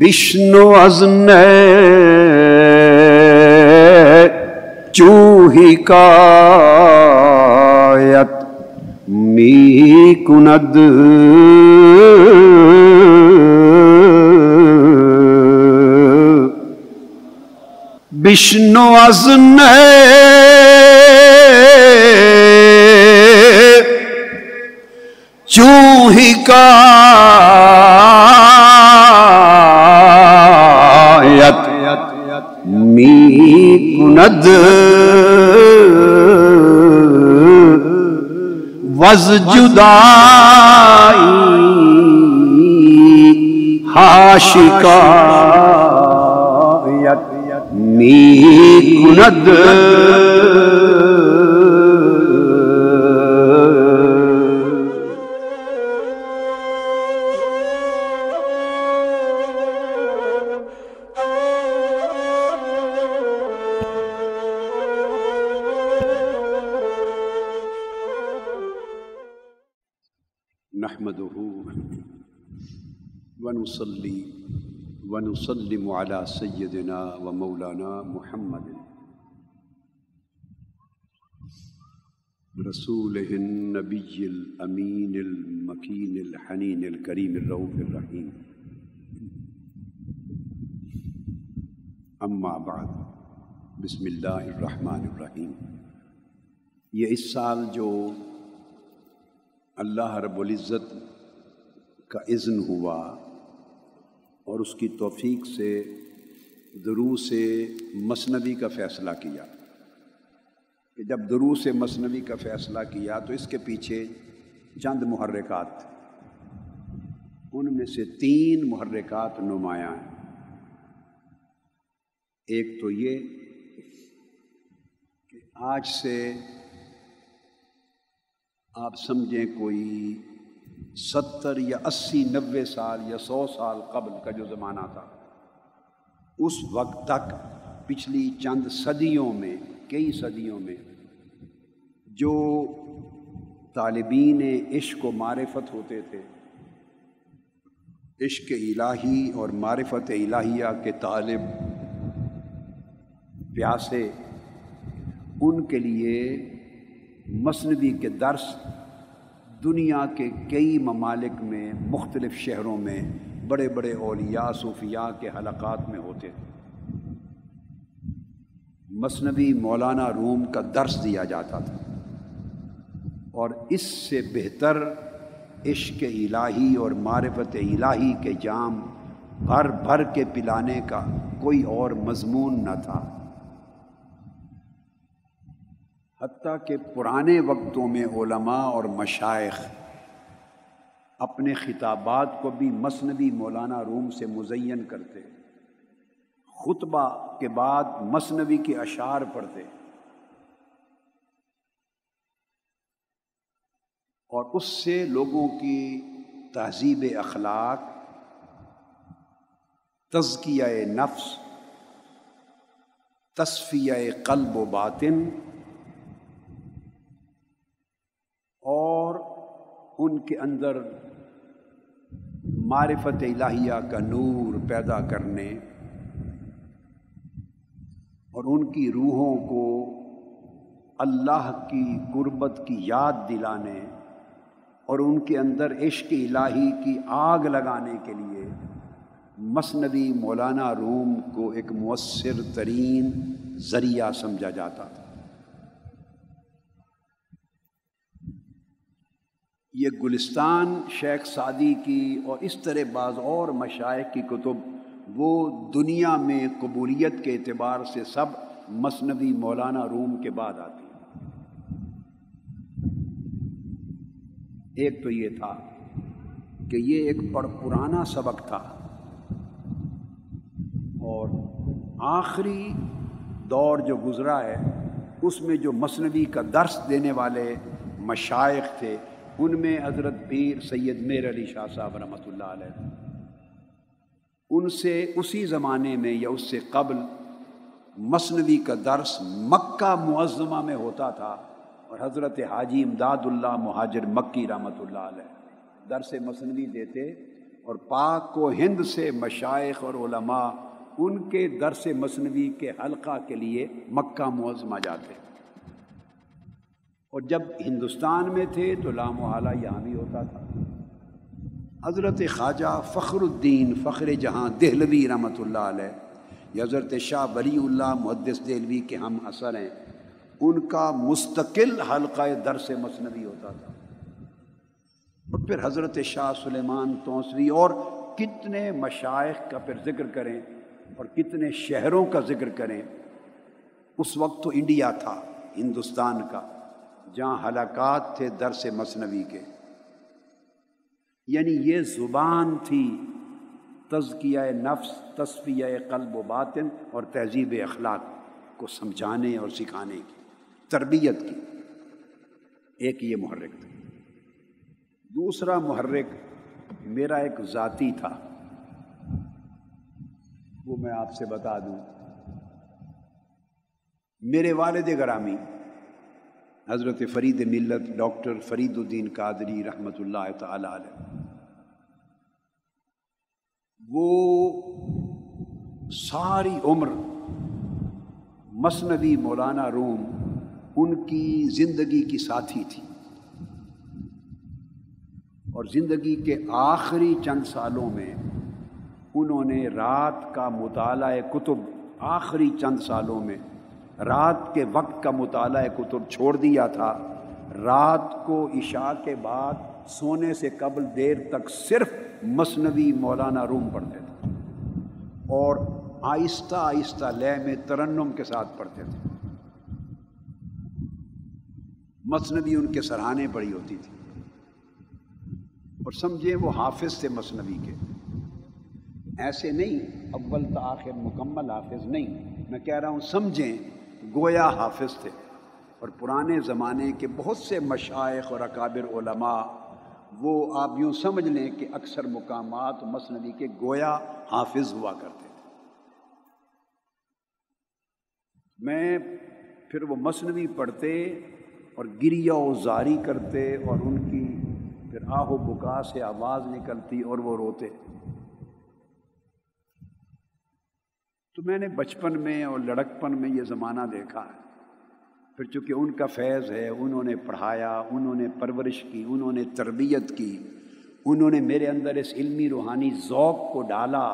وشنوزن چوہکایت می کند بشنو ازن از جدائی ہاشکا یت می کند على سيدنا ومولانا محمد. رسوله النبي الأمين المكين الحنين الكريم الرؤوف الرحيم أما بعد، بسم الله الرحمن الرحيم یہ اس سال جو اللہ رب العزت کا اذن ہوا اور اس کی توفیق سے دروس مصنوی کا فیصلہ کیا۔ کہ جب دروس مصنوی کا فیصلہ کیا تو اس کے پیچھے چند محرکات۔ تھے ان میں سے تین محرکات نمایاں ہیں۔ ایک تو یہ کہ آج سے آپ سمجھیں کوئی ستر یا اسی نوے سال یا سو سال قبل کا جو زمانہ تھا۔ اس وقت تک پچھلی چند صدیوں میں، کئی صدیوں میں، جو طالبین عشق و معرفت ہوتے تھے، عشق الہی اور معرفت الہیہ کے طالب پیاسے، ان کے لیے مصنوعی کے درس دنیا کے کئی ممالک میں مختلف شہروں میں بڑے بڑے اولیاء صوفیاء کے حلقات میں ہوتے تھے۔ مصنوعی مولانا روم کا درس دیا جاتا تھا۔ اور اس سے بہتر عشق الہی اور معرفت الہی کے جام بھر بھر کے پلانے کا کوئی اور مضمون نہ تھا۔ حتیٰ کہ پرانے وقتوں میں علماء اور مشائق اپنے خطابات کو بھی مصنوی مولانا روم سے مزین کرتے، خطبہ کے بعد مصنوی کے اشعار پڑھتے۔ اور اس سے لوگوں کی تہذیب اخلاق، تزکیہ نفس، تصفیہ قلب و باطن اور ان کے اندر معرفت الہیہ کا نور پیدا کرنے اور ان کی روحوں کو اللہ کی قربت کی یاد دلانے اور ان کے اندر عشق الہی کی آگ لگانے کے لیے مصنوی مولانا روم کو ایک مؤثر ترین ذریعہ سمجھا جاتا تھا۔ یہ گلستان شیخ سعدی کی اور اس طرح بعض اور مشائق کی کتب وہ دنیا میں قبولیت کے اعتبار سے سب مصنوی مولانا روم کے بعد آتی ہیں۔ ایک تو یہ تھا کہ یہ ایک بڑا پرانا سبق تھا اور آخری دور جو گزرا ہے، اس میں جو مصنوی کا درس دینے والے مشائق تھے ان میں حضرت پیر سید میر علی شاہ صاحب رحمۃ اللہ علیہ ان سے اسی زمانے میں یا اس سے قبل مصنوی کا درس مکہ معظمہ میں ہوتا تھا اور حضرت حاجی امداد اللہ مہاجر مکی رحمۃ اللہ علیہ درس مصنوی دیتے اور پاک و ہند سے مشائق اور علماء ان کے درس مصنوعی کے حلقہ کے لیے مکہ معظمہ جاتے۔ اور جب ہندوستان میں تھے تو لام و حالہ یہاں بھی ہوتا تھا۔ حضرت خواجہ فخر الدین فخر جہاں دہلوی رحمۃ اللہ علیہ یہ حضرت شاہ ولی اللہ محدث دہلوی کے ہم اثر ہیں، ان کا مستقل حلقہ درس مصنوعی ہوتا تھا۔ اور پھر حضرت شاہ سلیمان توسوی اور کتنے مشائق کا پھر ذکر کریں اور کتنے شہروں کا ذکر کریں، اس وقت تو انڈیا تھا، ہندوستان کا۔ جہاں ہلاکات تھے درس مصنوعی کے۔ یعنی یہ زبان تھی تزکیہ نفس، تصفیہ قلب و باطن اور تہذیب اخلاق کو سمجھانے اور سکھانے کی، تربیت کی۔ ایک یہ محرک تھا۔ دوسرا محرک میرا ایک ذاتی تھا۔ وہ میں آپ سے بتا دوں۔ میرے والد گرامی حضرت فرید ملت ڈاکٹر فرید الدین قادری رحمۃ اللہ تعالی علیہ۔ وہ ساری عمر مصنوی مولانا روم ان کی زندگی کی ساتھی تھی۔ اور زندگی کے آخری چند سالوں میں انہوں نے رات کا مطالعہ کتب آخری چند سالوں میں رات کے وقت کا مطالعہ کتب چھوڑ دیا تھا۔ رات کو عشاء کے بعد سونے سے قبل دیر تک صرف مصنوی مولانا روم پڑھتے تھے اور آہستہ آہستہ لے میں ترنم کے ساتھ پڑھتے تھے۔ مصنوی ان کے سرحانے پڑی ہوتی تھی۔ اور سمجھیں وہ حافظ تھے مصنوی کے۔ ایسے نہیں، اول تاخیر مکمل حافظ نہیں۔ میں کہہ رہا ہوں، سمجھیں گویا حافظ تھے اور پرانے زمانے کے بہت سے مشائق اور اکابر علماء، وہ آپ یوں سمجھ لیں کہ اکثر مقامات مصنوی کے گویا حافظ ہوا کرتے تھے۔ میں پھر وہ مصنوی پڑھتے اور گریا و زاری کرتے اور ان کی پھر آہ و بکا سے آواز نکلتی اور وہ روتے۔ تو میں نے بچپن میں اور لڑکپن میں یہ زمانہ دیکھا ہے۔ پھر چونکہ ان کا فیض ہے، انہوں نے پڑھایا، انہوں نے پرورش کی، انہوں نے تربیت کی، انہوں نے میرے اندر اس علمی روحانی ذوق کو ڈالا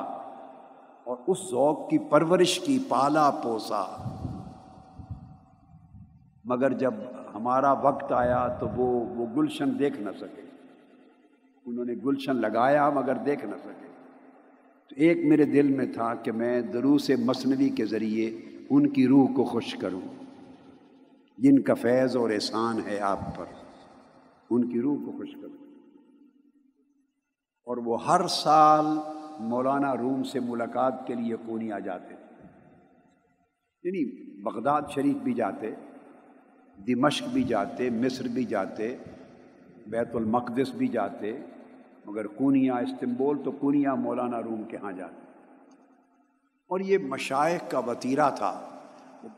اور اس ذوق کی پرورش کی، پالا پوسا۔ مگر جب ہمارا وقت آیا تو وہ وہ گلشن دیکھ نہ سکے۔ انہوں نے گلشن لگایا مگر دیکھ نہ سکے۔ تو ایک میرے دل میں تھا کہ میں دروس مصنوعی کے ذریعے ان کی روح کو خوش کروں۔ جن کا فیض اور احسان ہے آپ پر، ان کی روح کو خوش کروں۔ اور وہ ہر سال مولانا روم سے ملاقات کے لیے کونی آ جاتے یعنی بغداد شریف بھی جاتے، دمشق بھی جاتے، مصر بھی جاتے، بیت المقدس بھی جاتے۔ مگر کونیا استنبول تو کونیا مولانا روم کے ہاں جاتے اور یہ مشائق کا وطیرہ تھا۔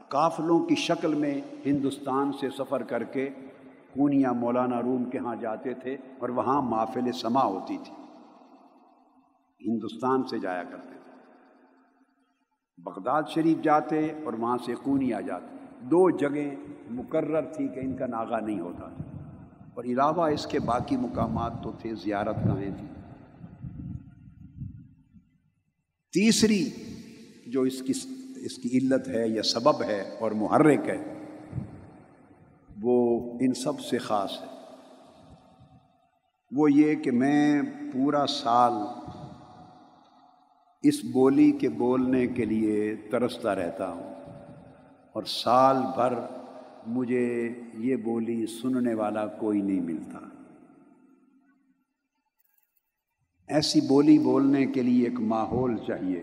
قافلوں کی شکل میں ہندوستان سے سفر کر کے کونیا مولانا روم کے ہاں جاتے تھے اور وہاں محفل سما ہوتی تھی۔ ہندوستان سے جایا کرتے تھے۔ بغداد شریف جاتے اور وہاں سے کونیا جاتے۔ دو جگہیں مقرر تھی کہ ان کا ناغا نہیں ہوتا تھا۔ اور علاوہ اس کے باقی مقامات تو تھے زیارت گاہیں تھیں۔ تیسری جو اس کی اس کی علت ہے یا سبب ہے اور محرک ہے، وہ ان سب سے خاص ہے۔ وہ یہ کہ میں پورا سال اس بولی کے بولنے کے لیے ترستا رہتا ہوں اور سال بھر مجھے یہ بولی سننے والا کوئی نہیں ملتا۔ ایسی بولی بولنے کے لیے ایک ماحول چاہیے،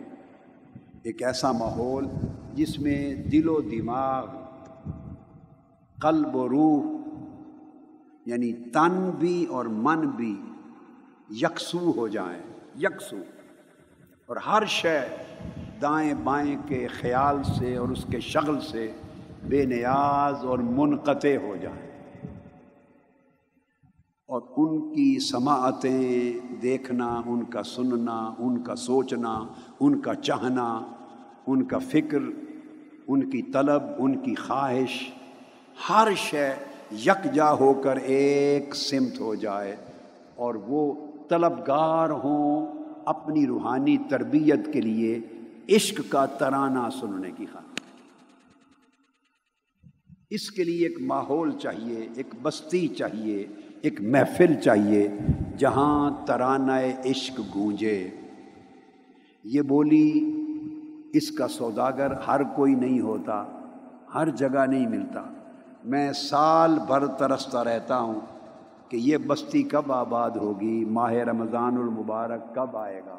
ایک ایسا ماحول جس میں دل و دماغ، قلب و روح یعنی تن بھی اور من بھی یکسو ہو جائیں، یکسو۔ اور ہر شے دائیں بائیں کے خیال سے اور اس کے شغل سے بے نیاز اور منقطع ہو جائیں۔ اور ان کی سماعتیں دیکھنا، ان کا سننا، ان کا سوچنا، ان کا چاہنا، ان کا فکر، ان کی طلب، ان کی خواہش، ہر شے یکجا ہو کر ایک سمت ہو جائے۔ اور وہ طلبگار ہوں اپنی روحانی تربیت کے لیے عشق کا ترانہ سننے کی خواہش اس کے لیے ایک ماحول چاہیے، ایک بستی چاہیے، ایک محفل چاہیے جہاں ترانہ عشق گونجے۔ یہ بولی اس کا سوداگر ہر کوئی نہیں ہوتا، ہر جگہ نہیں ملتا۔ میں سال بھر ترستا رہتا ہوں کہ یہ بستی کب آباد ہوگی، ماہ رمضان المبارک کب آئے گا؟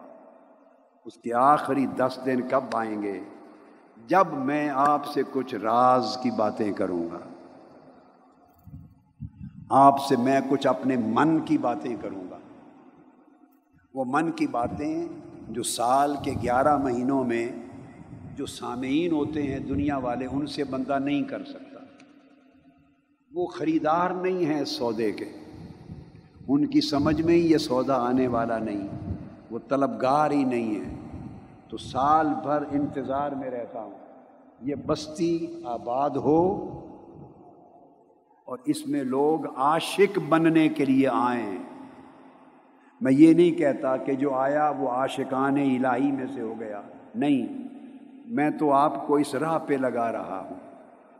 اس کے آخری دس دن کب آئیں گے؟ جب میں آپ سے کچھ راز کی باتیں کروں گا، آپ سے میں کچھ اپنے من کی باتیں کروں گا۔ وہ من کی باتیں جو سال کے گیارہ مہینوں میں جو سامعین ہوتے ہیں دنیا والے، ان سے بندہ نہیں کر سکتا۔ وہ خریدار نہیں ہیں سودے کے۔ ان کی سمجھ میں ہی یہ سودا آنے والا نہیں، وہ طلبگار ہی نہیں ہے تو سال بھر انتظار میں رہتا ہوں۔ یہ بستی آباد ہو اور اس میں لوگ عاشق بننے کے لیے آئیں۔ میں یہ نہیں کہتا کہ جو آیا وہ عاشقان الہی میں سے ہو گیا۔ نہیں، میں تو آپ کو اس راہ پہ لگا رہا ہوں۔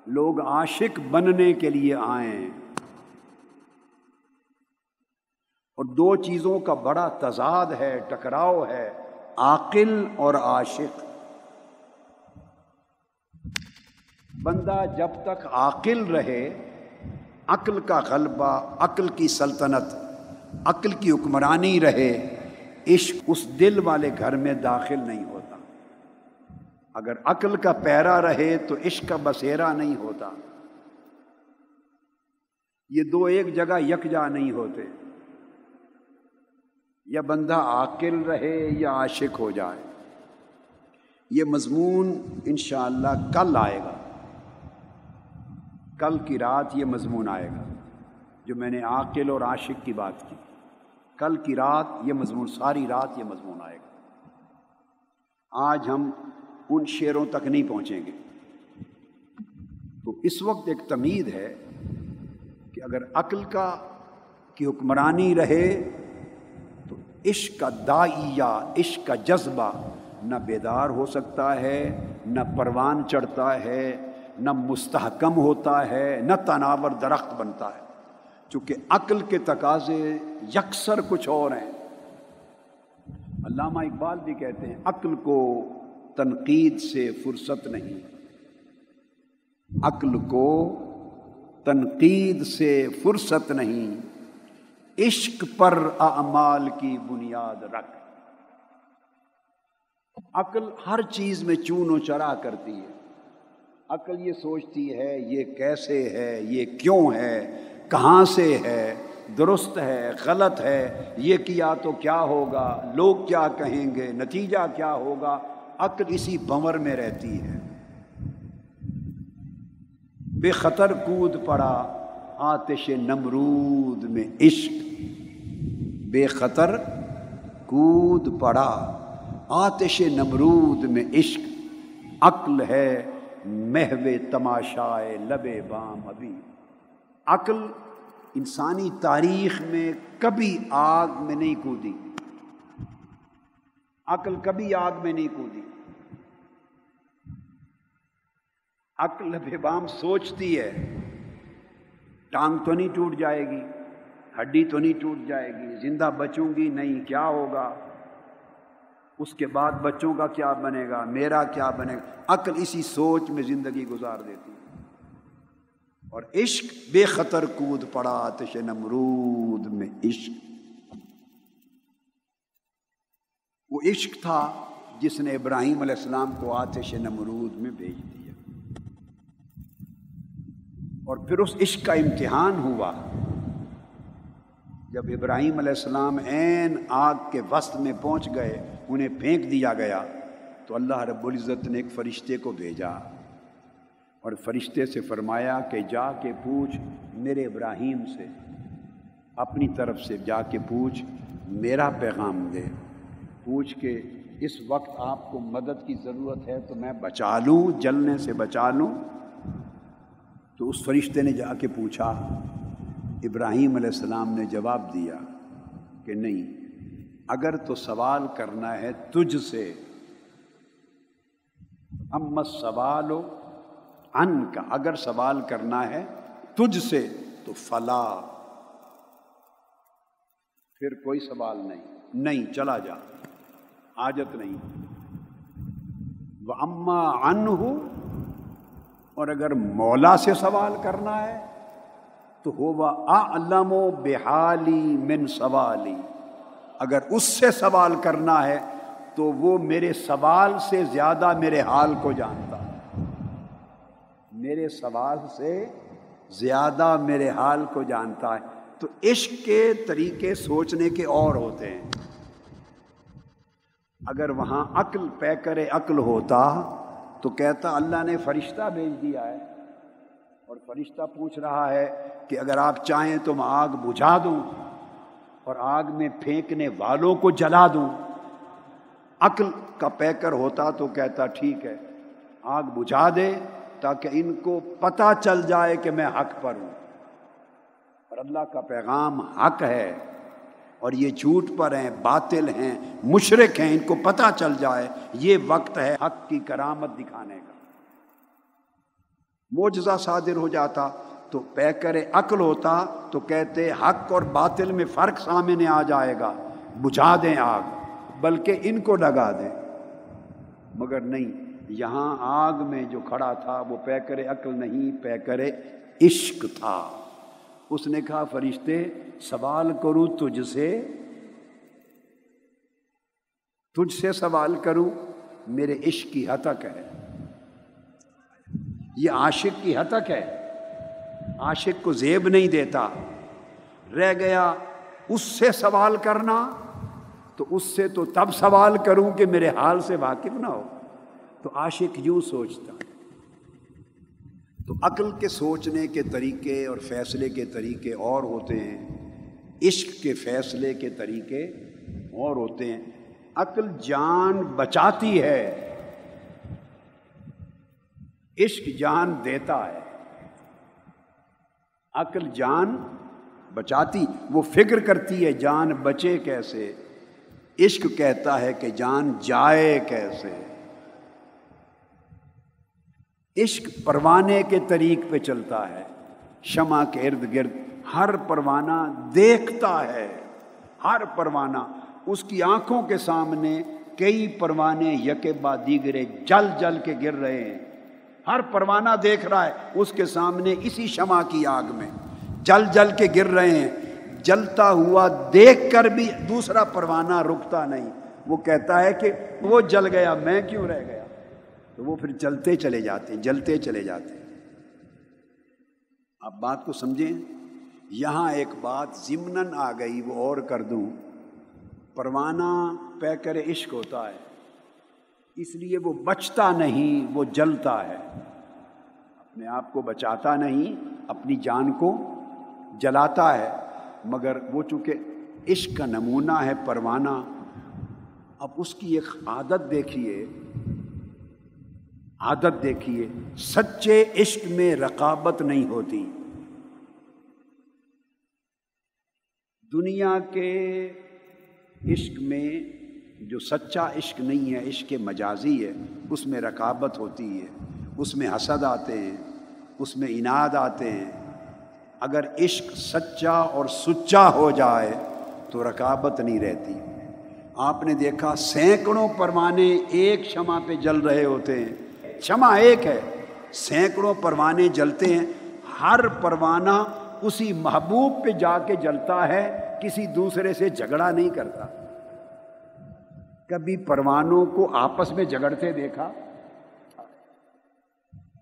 لوگ عاشق بننے کے لیے آئیں۔ اور دو چیزوں کا بڑا تضاد ہے، ٹکراؤ ہے۔ عاقل اور عاشق۔ بندہ جب تک عاقل رہے، عقل کا غلبہ، عقل کی سلطنت، عقل کی حکمرانی رہے، عشق اس دل والے گھر میں داخل نہیں ہوتا۔ اگر عقل کا پیرا رہے تو عشق کا بسیرا نہیں ہوتا۔ یہ دو ایک جگہ یکجا نہیں ہوتے۔ یا بندہ عاقل رہے یا عاشق ہو جائے، یہ مضمون انشاءاللہ کل آئے گا۔ کل کی رات یہ مضمون آئے گا، جو میں نے عاقل اور عاشق کی بات کی۔ کل کی رات یہ مضمون، ساری رات یہ مضمون آئے گا۔ آج ہم ان شعروں تک نہیں پہنچیں گے۔ تو اس وقت ایک تمید ہے کہ اگر عقل کا، کی حکمرانی رہے عشق کا دائیا عشق کا جذبہ نہ بیدار ہو سکتا ہے، نہ پروان چڑھتا ہے، نہ مستحکم ہوتا ہے، نہ تناور درخت بنتا ہے۔ چونکہ عقل کے تقاضے یکسر کچھ اور ہیں۔ علامہ اقبال بھی کہتے ہیں، عقل کو تنقید سے فرصت نہیں۔ عقل کو تنقید سے فرصت نہیں۔ عشق پر اعمال کی بنیاد رکھ۔ عقل ہر چیز میں چون و چرا کرتی ہے۔ عقل یہ سوچتی ہے، یہ کیسے ہے، یہ کیوں ہے، کہاں سے ہے، درست ہے، غلط ہے، یہ کیا تو کیا ہوگا، لوگ کیا کہیں گے، نتیجہ کیا ہوگا؟ عقل اسی بنور میں رہتی ہے۔ بے خطر کود پڑا آتش نمرود میں عشق، بے خطر کود پڑا۔ آتش نمرود میں عشق، عقل ہے محو تماشائے لب بام ابھی۔ عقل انسانی تاریخ میں کبھی آگ میں نہیں کودی۔ عقل کبھی آگ میں نہیں کودی۔ عقل لب بام سوچتی ہے۔ ٹانگ تو نہیں ٹوٹ جائے گی، ہڈی تو نہیں ٹوٹ جائے گی، زندہ بچوں گی نہیں، کیا ہوگا؟ اس کے بعد بچوں کا کیا بنے گا؟ میرا کیا بنے گا؟ عقل اسی سوچ میں زندگی گزار دیتی ہے۔ اور عشق بے خطر کود پڑا آتش نمرود میں عشق۔ وہ عشق تھا جس نے ابراہیم علیہ السلام کو آتش نمرود میں بھیج دیا۔ اور پھر اس عشق کا امتحان ہوا۔ جب ابراہیم علیہ السلام عین آگ کے وسط میں پہنچ گئے، انہیں پھینک دیا گیا، تو اللہ رب العزت نے ایک فرشتے کو بھیجا۔ اور فرشتے سے فرمایا کہ جا کے پوچھ میرے ابراہیم سے۔ اپنی طرف سے جا کے پوچھ میرا پیغام دے۔ پوچھ کے اس وقت آپ کو مدد کی ضرورت ہے تو میں بچا لوں، جلنے سے بچا لوں۔ تو اس فرشتے نے جا کے پوچھا، ابراہیم علیہ السلام نے جواب دیا کہ نہیں، اگر تو سوال کرنا ہے تجھ سے امت سوال ہو ان کا اگر سوال کرنا ہے تجھ سے تو فلا۔ پھر کوئی سوال نہیں نہیں، چلا جا، حاجت نہیں۔ وہ اما ان ہو اور اگر مولا سے سوال کرنا ہے تو ہو وہ علم و بحالی من سوالی۔ اگر اس سے سوال کرنا ہے تو وہ میرے سوال سے زیادہ میرے حال کو جانتا۔ میرے سوال سے زیادہ میرے حال کو جانتا ہے۔ تو عشق کے طریقے سوچنے کے اور ہوتے ہیں۔ اگر وہاں عقل پے کرے عقل ہوتا تو کہتا اللہ نے فرشتہ بھیج دیا ہے۔ اور فرشتہ پوچھ رہا ہے کہ اگر آپ چاہیں تو میں آگ بجھا دوں اور آگ میں پھینکنے والوں کو جلا دوں۔ عقل کا پیکر ہوتا تو کہتا ٹھیک ہے، آگ بجھا دے تاکہ ان کو پتہ چل جائے کہ میں حق پر ہوں۔ اور اللہ کا پیغام حق ہے۔ اور یہ جھوٹ پر ہیں، باطل ہیں مشرق ہیں، ان کو پتہ چل جائے، یہ وقت ہے حق کی کرامت دکھانے کا۔ موجزہ صادر ہو جاتا، تو پے کرے عقل ہوتا، تو کہتے حق اور باطل میں فرق سامنے آ جائے گا۔ بجھا دیں آگ، بلکہ ان کو ڈگا دیں۔ مگر نہیں، یہاں آگ میں جو کھڑا تھا، وہ پے کرے عقل نہیں، پے کرے عشق تھا۔ اس نے کہا، فرشتے، سوال کروں تجھ سے۔ تجھ سے سوال کروں، میرے عشق کی ہتک ہے یہ عاشق کی ہتک ہے عاشق کو زیب نہیں دیتا۔ رہ گیا، اس سے سوال کرنا، تو اس سے تو تب سوال کروں کہ میرے حال سے واقف نہ ہو۔ تو عاشق یوں سوچتا۔ تو عقل کے سوچنے کے طریقے اور فیصلے کے طریقے اور ہوتے ہیں۔ عشق کے فیصلے کے طریقے اور ہوتے ہیں۔ عقل جان بچاتی ہے۔ عشق جان دیتا ہے۔ عقل جان بچاتی، وہ فکر کرتی ہے جان بچے کیسے۔ عشق کہتا ہے کہ جان جائے کیسے۔ عشق پروانے کے طریق پہ چلتا ہے۔ شمع کے ارد گرد ہر پروانہ دیکھتا ہے۔ ہر پروانہ اس کی آنکھوں کے سامنے کئی پروانے یک دیگرے جل جل کے گر رہے ہیں۔ ہر پروانہ دیکھ رہا ہے اس کے سامنے اسی شمع کی آگ میں۔ جل جل کے گر رہے ہیں۔ جلتا ہوا دیکھ کر بھی دوسرا پروانہ رکتا نہیں۔ وہ کہتا ہے کہ وہ جل گیا، میں کیوں رہ گیا؟ تو وہ پھر جلتے چلے جاتے ہیں، جلتے چلے جاتے ہیں۔ آپ بات کو سمجھیں؟ یہاں ایک بات ضمن آ گئی، وہ اور کر دوں۔ پروانہ پے کر عشق ہوتا ہے، اس لیے وہ بچتا نہیں، وہ جلتا ہے۔ اپنے آپ کو بچاتا نہیں، اپنی جان کو جلاتا ہے۔ مگر وہ چونکہ عشق کا نمونہ ہے، پروانہ، اب اس کی ایک عادت دیکھیے۔ عادت دیکھیے، سچے عشق میں رقابت نہیں ہوتی۔ دنیا کے عشق میں جو سچا عشق نہیں ہے، عشق مجازی ہے، اس میں رکابت ہوتی ہے، اس میں حسد آتے ہیں، اس میں اناد آتے ہیں۔ اگر عشق سچا اور سچا ہو جائے تو رکابت نہیں رہتی۔ آپ نے دیکھا سینکڑوں پروانے ایک شمع پہ جل رہے ہوتے ہیں۔ شمع ایک ہے۔ سینکڑوں پروانے جلتے ہیں۔ ہر پروانہ اسی محبوب پہ جا کے جلتا ہے۔ کسی دوسرے سے جھگڑا نہیں کرتا۔ کبھی پروانوں کو آپس میں جگڑتے دیکھا۔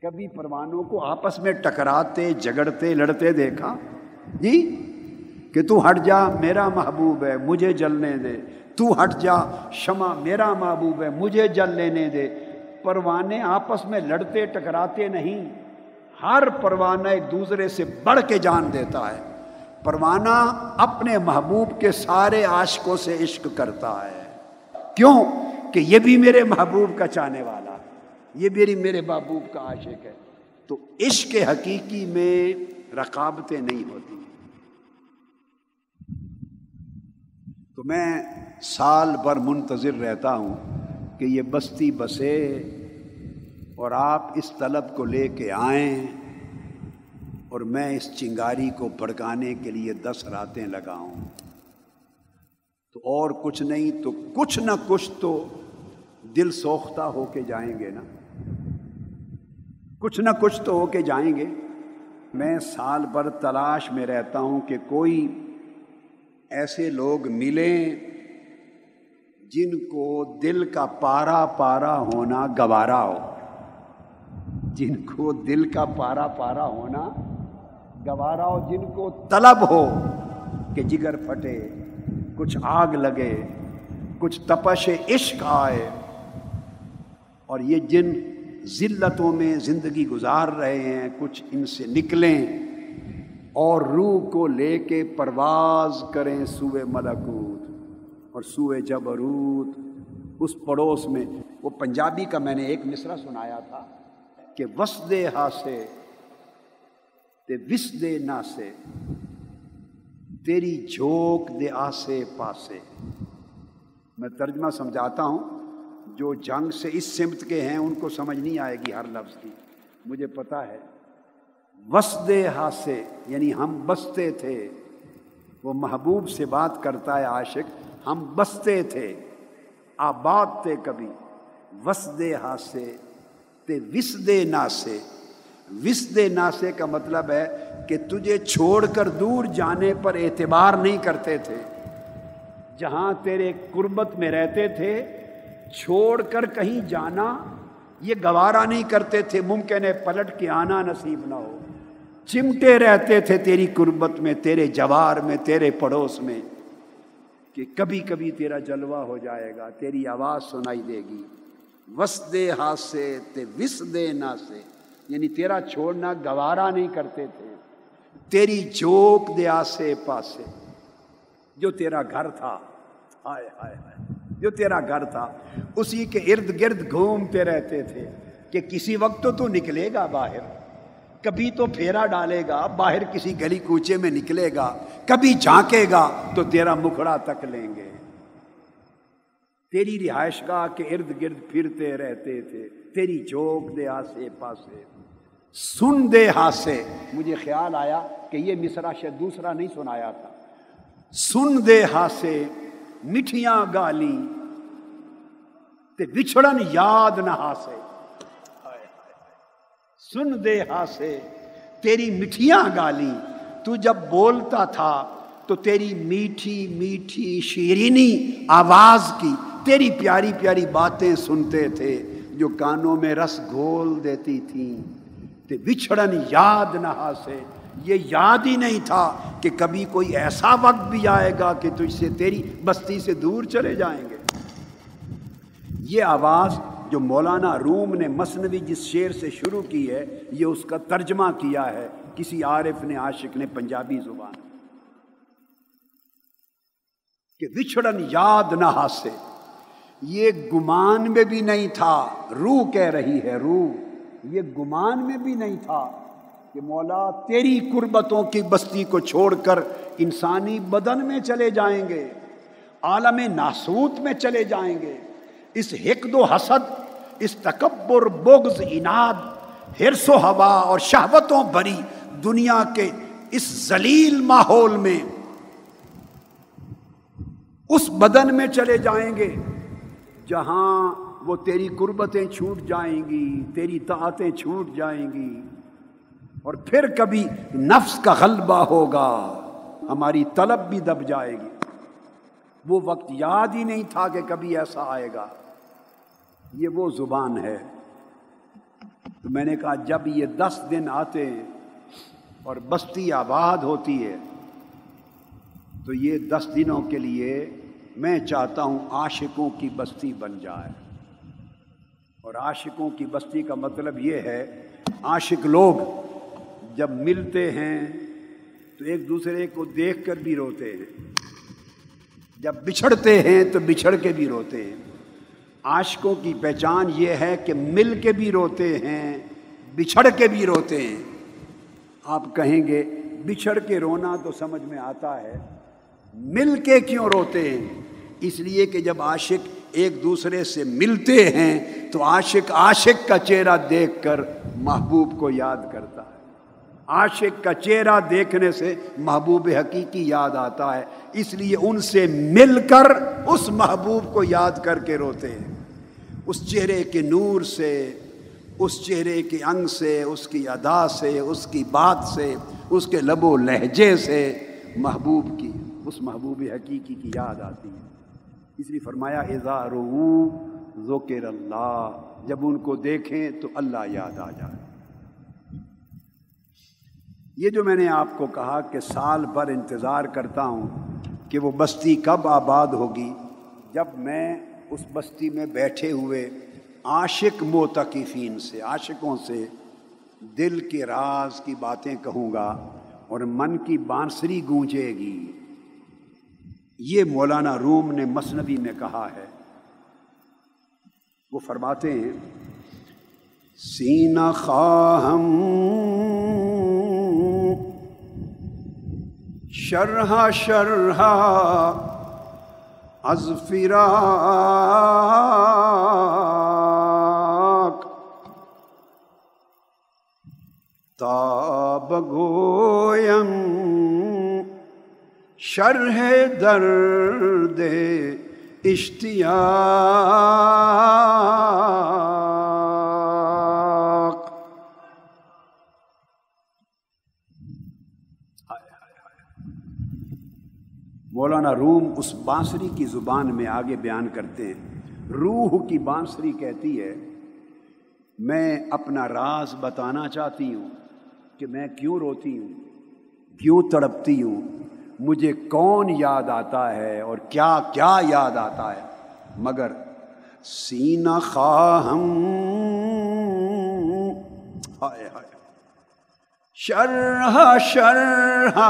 کبھی پروانوں کو آپس میں ٹکراتے جگڑتے لڑتے دیکھا۔ جی کہ تو ہٹ جا، میرا محبوب ہے، مجھے جلنے دے۔ تو ہٹ جا، شمع، میرا محبوب ہے، مجھے جل لینے دے۔ پروانے آپس میں لڑتے ٹکراتے نہیں۔ ہر پروانہ ایک دوسرے سے بڑھ کے جان دیتا ہے۔ پروانہ اپنے محبوب کے سارے عاشقوں سے عشق کرتا ہے۔ کیوں؟ کہ یہ بھی میرے محبوب کا چاہنے والا یہ میری میرے محبوب کا عاشق ہے۔ تو عشق حقیقی میں رقابتیں نہیں ہوتی۔ تو میں سال بھر منتظر رہتا ہوں۔ کہ یہ بستی بسے اور آپ اس طلب کو لے کے آئیں اور میں اس چنگاری کو بھڑکانے کے لیے دس راتیں لگاؤں۔ تو اور کچھ نہیں تو کچھ نہ کچھ تو دل سوختہ ہو کے جائیں گے نا۔ کچھ نہ کچھ تو ہو کے جائیں گے۔ میں سال بھر تلاش میں رہتا ہوں کہ کوئی ایسے لوگ ملیں جن کو دل کا پارا پارا ہونا گوارا ہو۔ جن کو دل کا پارا پارا ہونا گوارا ہو، جن کو طلب ہو کہ جگر پھٹے، کچھ آگ لگے، کچھ تپش عشق آئے۔ اور یہ جن ذلتوں میں زندگی گزار رہے ہیں، کچھ ان سے نکلیں اور روح کو لے کے پرواز کریں سوئے ملکوت اور سوئے جبروت۔ اس پڑوس میں، وہ پنجابی کا میں نے ایک مصرع سنایا تھا کہ وس دے ہاسے، تے وس دے ناسے، تیری جھوک دے آسے پاسے۔ میں ترجمہ سمجھاتا ہوں، جو جنگ سے اس سمت کے ہیں، ان کو سمجھ نہیں آئے گی ہر لفظ کی۔ مجھے پتا ہے وسدے ہاسے یعنی ہم بستے تھے، وہ محبوب سے بات کرتا ہے عاشق ہم بستے تھے، آباد تھے کبھی۔ وسدے ہاسے تے وسدے ناسے۔ وسدے ناسے کا مطلب ہے کہ تجھے چھوڑ کر دور جانے پر اعتبار نہیں کرتے تھے۔ جہاں تیرے قربت میں رہتے تھے، چھوڑ کر کہیں جانا، یہ گوارا نہیں کرتے تھے۔ ممکن ہے پلٹ کے آنا نصیب نہ ہو۔ چمٹے رہتے تھے تیری قربت میں، تیرے جوار میں، تیرے پڑوس میں۔ کہ کبھی کبھی تیرا جلوہ ہو جائے گا، تیری آواز سنائی دے گی۔ وس دے ہاتھ سے تے وس دے نہ سے۔ یعنی تیرا چھوڑنا گوارا نہیں کرتے تھے۔ تیری جوک دے آسے پاسے۔ جو تیرا گھر تھا۔ ہائے ہائے ہائے۔ جو تیرا گھر تھا۔ اسی کے ارد گرد گھومتے رہتے تھے کہ کسی وقت تو تو نکلے گا باہر۔ کبھی تو پھیرا ڈالے گا، باہر کسی گلی کوچے میں نکلے گا، کبھی جھانکے گا تو تیرا مکھڑا تک لیں گے۔ تیری رہائش گاہ کے ارد گرد پھرتے رہتے تھے، تیری جوک دے آسے پاسے۔ سن دے ہاسے۔ مجھے خیال آیا کہ یہ مصرا شاید دوسرا نہیں سنایا تھا۔ سن دے ہاسے، مٹھیاں گالی، تے بچھڑن یاد نہ ہاسے۔ سن دے ہاسے تیری مٹھیاں گالی تو جب بولتا تھا، تو تیری میٹھی میٹھی شیرینی آواز کی، تیری پیاری پیاری باتیں سنتے تھے جو کانوں میں رس گھول دیتی تھیں۔ تے بچھڑن یاد نہ ہاسے یہ یاد ہی نہیں تھا کہ کبھی کوئی ایسا وقت بھی آئے گا کہ تجھ سے تیری بستی سے دور چلے جائیں گے۔ یہ آواز جو مولانا روم نے مصنوی جس شعر سے شروع کی ہے، یہ اس کا ترجمہ کیا ہے۔ کسی عارف نے، عاشق نے پنجابی زبان کہ بچھڑن یاد نہ ہاسے۔ یہ گمان میں بھی نہیں تھا۔ روح کہہ رہی ہے، روح۔ یہ گمان میں بھی نہیں تھا کہ مولا تیری قربتوں کی بستی کو چھوڑ کر انسانی بدن میں چلے جائیں گے، عالم ناسوت میں چلے جائیں گے۔ اس حقد و حسد اس تکبر، بغض، اناد، ہرس و ہوا اور شہوتوں بھری دنیا کے اس ذلیل ماحول میں اس بدن میں چلے جائیں گے جہاں وہ تیری قربتیں چھوٹ جائیں گی، تیری طاعتیں چھوٹ جائیں گی اور پھر کبھی نفس کا غلبہ ہوگا، ہماری طلب بھی دب جائے گی۔ وہ وقت یاد ہی نہیں تھا کہ کبھی ایسا آئے گا۔ یہ وہ زبان ہے۔ تو میں نے کہا جب یہ دس دن آتے ہیں اور بستی آباد ہوتی ہے، تو یہ دس دنوں کے لیے میں چاہتا ہوں عاشقوں کی بستی بن جائے۔ اور عاشقوں کی بستی کا مطلب یہ ہے، عاشق لوگ جب ملتے ہیں تو ایک دوسرے کو دیکھ کر بھی روتے ہیں۔ جب بچھڑتے ہیں تو بچھڑ کے بھی روتے ہیں۔ عاشقوں کی پہچان یہ ہے کہ مل کے بھی روتے ہیں، بچھڑ کے بھی روتے ہیں۔ آپ کہیں گے، بچھڑ کے رونا تو سمجھ میں آتا ہے۔ مل کے کیوں روتے ہیں؟ اس لیے کہ جب عاشق ایک دوسرے سے ملتے ہیں، تو عاشق عاشق کا چہرہ دیکھ کر محبوب کو یاد کرتا ہے۔ عاشق کا چہرہ دیکھنے سے محبوب حقیقی یاد آتا ہے۔ اس لیے ان سے مل کر اس محبوب کو یاد کر کے روتے ہیں۔ اس چہرے کے نور سے، اس چہرے کے انگ سے، اس کی ادا سے، اس کی بات سے، اس کے لب و لہجے سے محبوب کی، اس محبوب حقیقی کی یاد آتی ہے۔ اس لیے فرمایا اظہار ذکر اللہ، جب ان کو دیکھیں تو اللہ یاد آ جائے۔ یہ جو میں نے آپ کو کہا کہ سال بھر انتظار کرتا ہوں کہ وہ بستی کب آباد ہوگی، جب میں اس بستی میں بیٹھے ہوئے عاشق موتقفین سے، عاشقوں سے دل کے راز کی باتیں کہوں گا اور من کی بانسری گونجے گی۔ یہ مولانا روم نے مصنوی میں کہا ہے۔ وہ فرماتے ہیں، سینہ خواہم شرح شرح از فراق. تاب گویم شرح درد اشتیاق. مولانا روم اس بانسری کی زبان میں آگے بیان کرتے ہیں۔ روح کی بانسری کہتی ہے، میں اپنا راز بتانا چاہتی ہوں کہ میں کیوں روتی ہوں، کیوں تڑپتی ہوں، مجھے کون یاد آتا ہے اور کیا کیا یاد آتا ہے۔ مگر سینہ خواہم، ہائے ہائے شرح شرح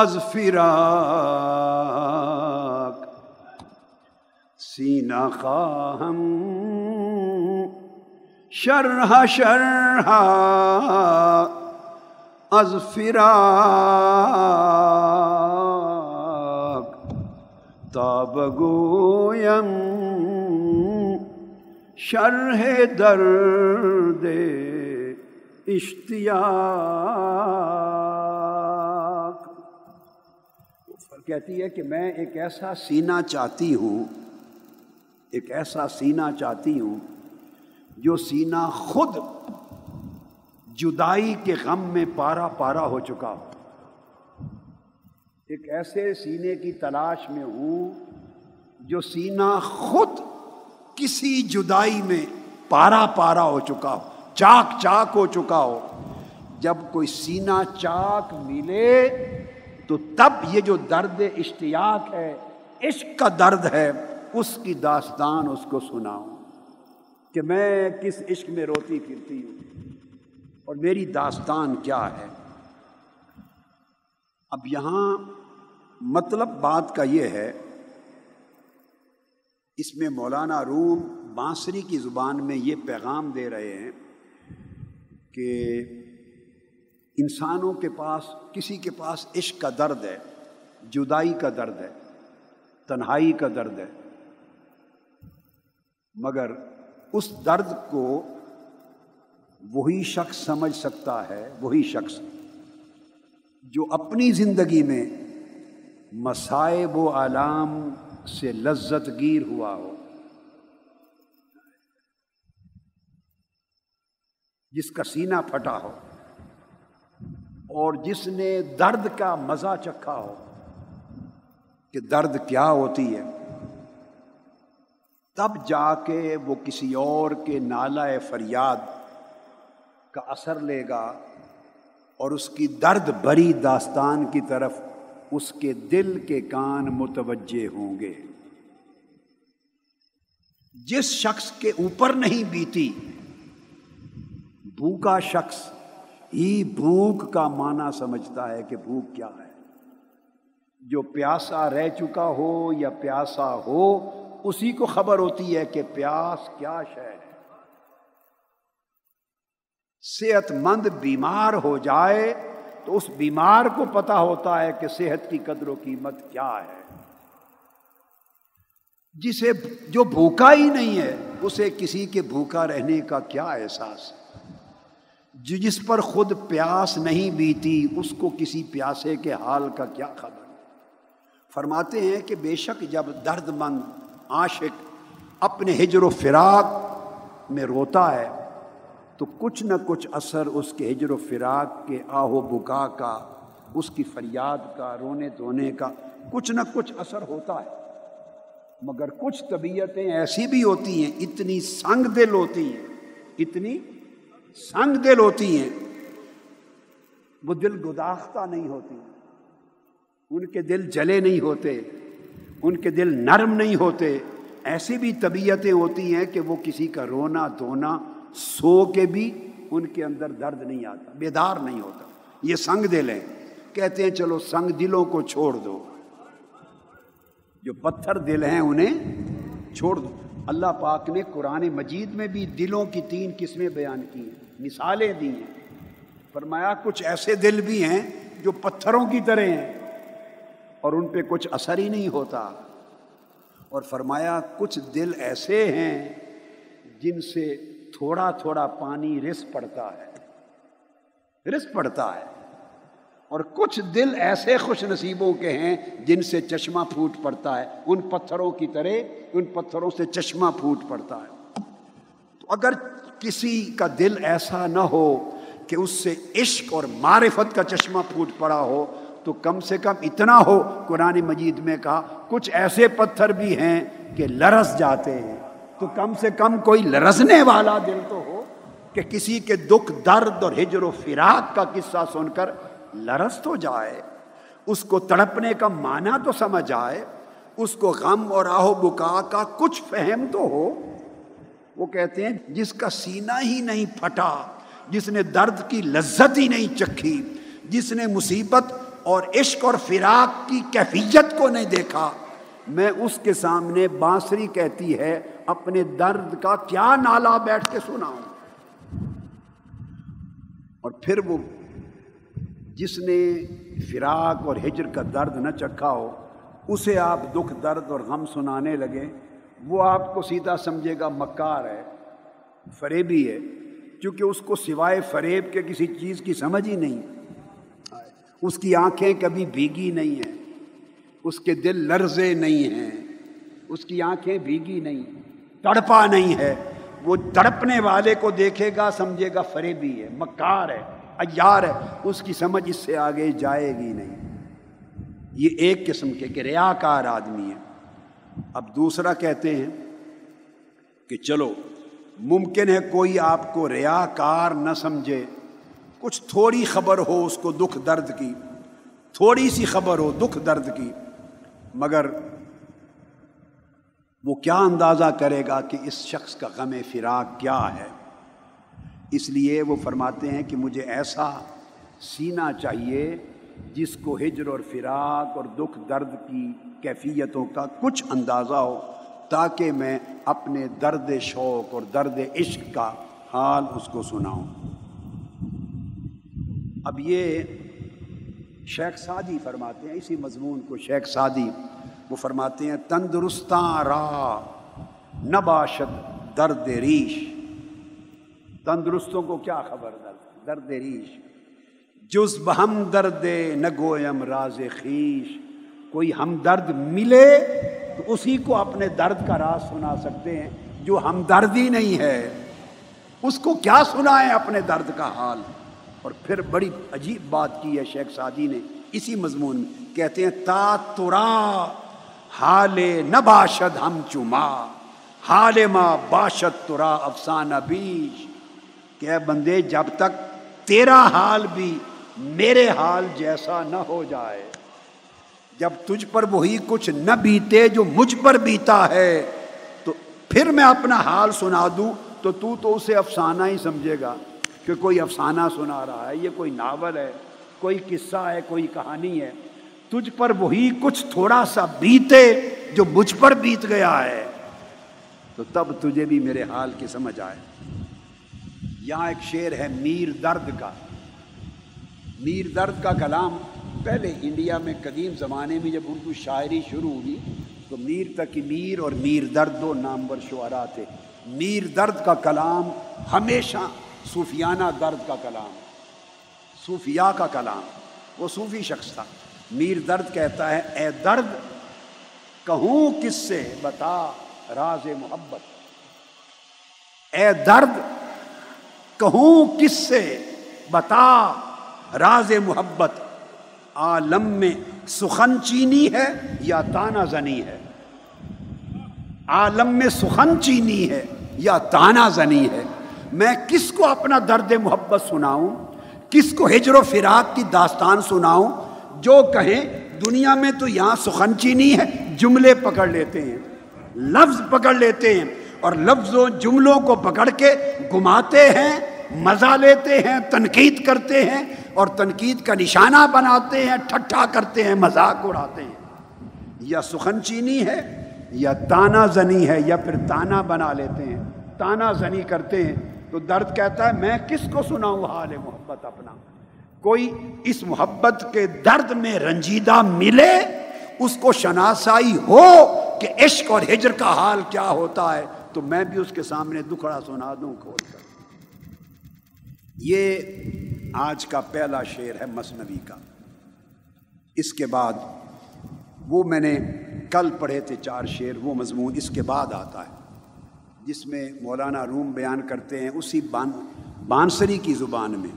از فراق. سینہ خواہم شرح شرح از فراق. تاب گویم شرح درد اشتیاق. کہتی ہے کہ میں ایک ایسا سینہ چاہتی ہوں، ایک ایسا سینہ چاہتی ہوں جو سینہ خود جدائی کے غم میں پارا پارا ہو چکا ہو۔ ایک ایسے سینے کی تلاش میں ہوں جو سینہ خود کسی جدائی میں پارا پارا ہو چکا ہو، چاک چاک ہو چکا ہو۔ جب کوئی سینہ چاک ملے تو تب یہ جو درد اشتیاق ہے، عشق کا درد ہے، اس کی داستان اس کو سناؤں کہ میں کس عشق میں روتی پھرتی ہوں اور میری داستان کیا ہے۔ اب یہاں مطلب بات کا یہ ہے، اس میں مولانا روم بانسری کی زبان میں یہ پیغام دے رہے ہیں کہ انسانوں کے پاس، کسی کے پاس عشق کا درد ہے، جدائی کا درد ہے، تنہائی کا درد ہے، مگر اس درد کو وہی شخص سمجھ سکتا ہے، وہی شخص جو اپنی زندگی میں مصائب و علام سے لذت گیر ہوا ہو۔ جس کا سینہ پھٹا ہو۔ اور جس نے درد کا مزہ چکھا ہو، کہ درد کیا ہوتی ہے؟ تب جا کے وہ کسی اور کے نالہ فریاد کا اثر لے گا اور اس کی درد بری داستان کی طرف اس کے دل کے کان متوجہ ہوں گے۔ جس شخص کے اوپر نہیں بیتی، بھوکا شخص ہی بھوک کا معنی سمجھتا ہے کہ بھوک کیا ہے۔ جو پیاسا رہ چکا ہو یا پیاسا ہو، اسی کو خبر ہوتی ہے کہ پیاس کیا شے ہے۔ صحت مند بیمار ہو جائے تو اس بیمار کو پتا ہوتا ہے کہ صحت کی قدر و قیمت کیا ہے۔ جسے جو بھوکا ہی نہیں ہے، اسے کسی کے بھوکا رہنے کا کیا احساس ہے؟ جو جس پر خود پیاس نہیں بیتی، اس کو کسی پیاسے کے حال کا کیا خبر؟ فرماتے ہیں کہ بے شک جب درد مند عاشق اپنے ہجر و فراق میں روتا ہے، تو کچھ نہ کچھ اثر اس کے ہجر و فراق کے آہو بکا کا، اس کی فریاد کا، رونے دھونے کا کچھ نہ کچھ اثر ہوتا ہے۔ مگر کچھ طبیعتیں ایسی بھی ہوتی ہیں، اتنی سنگ دل ہوتی ہیں، اتنی سنگ دل ہوتی ہیں، وہ دل گداختہ نہیں ہوتی۔ ان کے دل جلے نہیں ہوتے، ان کے دل نرم نہیں ہوتے۔ ایسی بھی طبیعتیں ہوتی ہیں کہ وہ کسی کا رونا دھونا، سو کے بھی ان کے اندر درد نہیں آتا، بیدار نہیں ہوتا۔ یہ سنگ دل ہیں۔ کہتے ہیں، چلو سنگ دلوں کو چھوڑ دو۔ جو پتھر دل ہیں انہیں چھوڑ دو۔ اللہ پاک نے قرآن مجید میں بھی دلوں کی تین قسمیں بیان کی ہیں۔ مثالیں دی ہیں۔ فرمایا، کچھ ایسے دل بھی ہیں جو پتھروں کی طرح ہیں اور ان پہ کچھ اثر ہی نہیں ہوتا۔ اور فرمایا، کچھ دل ایسے ہیں جن سے تھوڑا تھوڑا پانی رس پڑتا ہے۔ رس پڑتا ہے۔ اور کچھ دل ایسے خوش نصیبوں کے ہیں جن سے چشمہ پھوٹ پڑتا ہے۔ ان پتھروں کی طرح، ان پتھروں سے چشمہ پھوٹ پڑتا ہے۔ تو اگر کسی کا دل ایسا نہ ہو کہ اس سے عشق اور معرفت کا چشمہ پھوٹ پڑا ہو، تو کم سے کم اتنا ہو، قرآن مجید میں کہا، کچھ ایسے پتھر بھی ہیں کہ لرس جاتے ہیں۔ تو کم سے کم کوئی لرزنے والا دل تو ہو کہ کسی کے دکھ، درد اور ہجر و فراق کا قصہ سن کر لرس تو جائے۔ اس کو تڑپنے کا معنی تو سمجھ آئے۔ اس کو غم اور آہو بکا کا کچھ فہم تو ہو۔ وہ کہتے ہیں، جس کا سینہ ہی نہیں پھٹا، جس نے درد کی لذت ہی نہیں چکھی، جس نے مصیبت اور عشق اور فراق کی کیفیت کو نہیں دیکھا۔ میں اس کے سامنے بانسری کہتی ہے، اپنے درد کا کیا نالا بیٹھ کے سناؤں۔ اور پھر وہ، جس نے فراق اور ہجر کا درد نہ چکھا ہو، اسے آپ دکھ درد اور غم سنانے لگے۔ وہ آپ کو سیدھا سمجھے گا مکار ہے، فریبی ہے، کیونکہ اس کو سوائے فریب کے کسی چیز کی سمجھ ہی نہیں۔ اس کی آنکھیں کبھی بھیگی نہیں ہیں، اس کے دل لرزے نہیں ہیں۔ اس کی آنکھیں بھیگی نہیں، تڑپا نہیں ہے۔ وہ تڑپنے والے کو دیکھے گا، سمجھے گا فریبی ہے، مکار ہے ایار ہے۔ اس کی سمجھ اس سے آگے جائے گی نہیں۔ یہ ایک قسم کے کہ ریا کار آدمی ہے اب دوسرا کہتے ہیں کہ چلو، ممکن ہے کوئی آپ کو ریا کار نہ سمجھے۔ کچھ تھوڑی خبر ہو اس کو دکھ درد کی، تھوڑی سی خبر ہو دکھ درد کی، مگر وہ کیا اندازہ کرے گا کہ اس شخص کا غم فراق کیا ہے؟ اس لیے وہ فرماتے ہیں کہ مجھے ایسا سینا چاہیے جس کو ہجر اور فراق اور دکھ درد کی کیفیتوں کا کچھ اندازہ ہو تاکہ میں اپنے درد شوق اور درد عشق کا حال اس کو سناؤں۔ اب یہ شیخ سعدی فرماتے ہیں، اسی مضمون کو شیخ سعدی وہ فرماتے ہیں، تندرستاں را نباشد درد ریش۔ تندرستوں کو کیا خبر درد درد ریش۔ جز بہم درد نگویم راز خیش۔ کوئی ہمدرد ملے تو اسی کو اپنے درد کا راز سنا سکتے ہیں جو ہمدردی نہیں ہے۔ اس کو کیا سنائیں اپنے درد کا حال؟ اور پھر بڑی عجیب بات کی ہے شیخ سعدی نے۔ اسی مضمون میں کہتے ہیں، تا ترا حال نباشد ہم چما حال ما باشد ترا افسانہ بیش۔ کہ بندے، جب تک تیرا حال بھی میرے حال جیسا نہ ہو جائے۔ جب تجھ پر وہی کچھ نہ بیتے جو مجھ پر بیتا ہے، تو پھر میں اپنا حال سنا دوں، تو تو تو اسے افسانہ ہی سمجھے گا کہ کوئی افسانہ سنا رہا ہے، یہ کوئی ناول ہے، کوئی قصہ ہے، کوئی کہانی ہے۔ تجھ پر وہی کچھ تھوڑا سا بیتے جو مجھ پر بیت گیا ہے۔ تو تب تجھے بھی میرے حال کی سمجھ آئے۔ یہاں ایک شعر ہے، میر درد کا۔ میر درد کا کلام پہلے انڈیا میں قدیم زمانے میں جب اردو شاعری شروع ہوئی، تو میر تک میر اور میر درد دو نامور شعرا تھے۔ میر درد کا کلام ہمیشہ صوفیانہ درد کا کلام، صوفیاء کا کلام۔ وہ صوفی شخص تھا۔ میر درد کہتا ہے، اے درد، کہوں کس سے؟ بتا راز محبت۔ اے درد، کہوں کس سے؟ بتا راز محبت۔ عالم میں سخن چینی ہے یا تانا زنی ہے؟ عالم میں سخن چینی ہے یا تانا زنی ہے؟ میں کس کو اپنا درد محبت سناؤں؟ کس کو ہجر و فراق کی داستان سناؤں؟ جو کہیں دنیا میں تو یہاں سخن چینی ہے، جملے پکڑ لیتے ہیں، لفظ پکڑ لیتے ہیں اور لفظوں، جملوں کو پکڑ کے گھماتے ہیں، مزہ لیتے ہیں، تنقید کرتے ہیں اور تنقید کا نشانہ بناتے ہیں، ٹھٹھا کرتے ہیں، مذاق اڑاتے ہیں۔ یا سخن چینی ہے، یا تانا زنی ہے، یا پھر تانا بنا لیتے ہیں۔ تانا زنی کرتے ہیں تو درد کہتا ہے، میں کس کو سناؤں حال محبت اپنا؟ کوئی اس محبت کے درد میں رنجیدہ ملے، اس کو شناسائی ہو کہ عشق اور ہجر کا حال کیا ہوتا ہے، تو میں بھی اس کے سامنے دکھڑا سنا دوں کھول کر۔ یہ آج کا پہلا شعر ہے مصنوی کا۔ اس کے بعد وہ میں نے کل پڑھے تھے چار شعر، وہ مضمون اس کے بعد آتا ہے، جس میں مولانا روم بیان کرتے ہیں اسی بان، بانسری کی زبان میں۔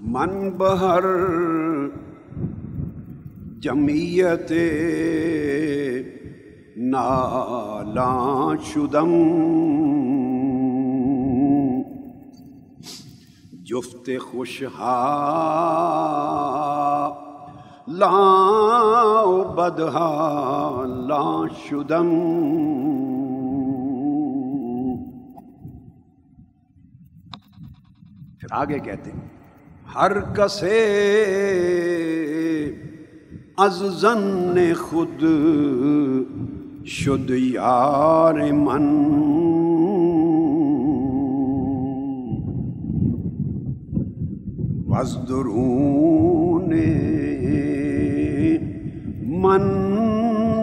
من بہر جمعیت نالا شدم جفت خوشحا لا بدہا لا شدم۔ پھر آگے کہتے ہیں، ہر کسے از زن خود شد یار من۔ وزدرون من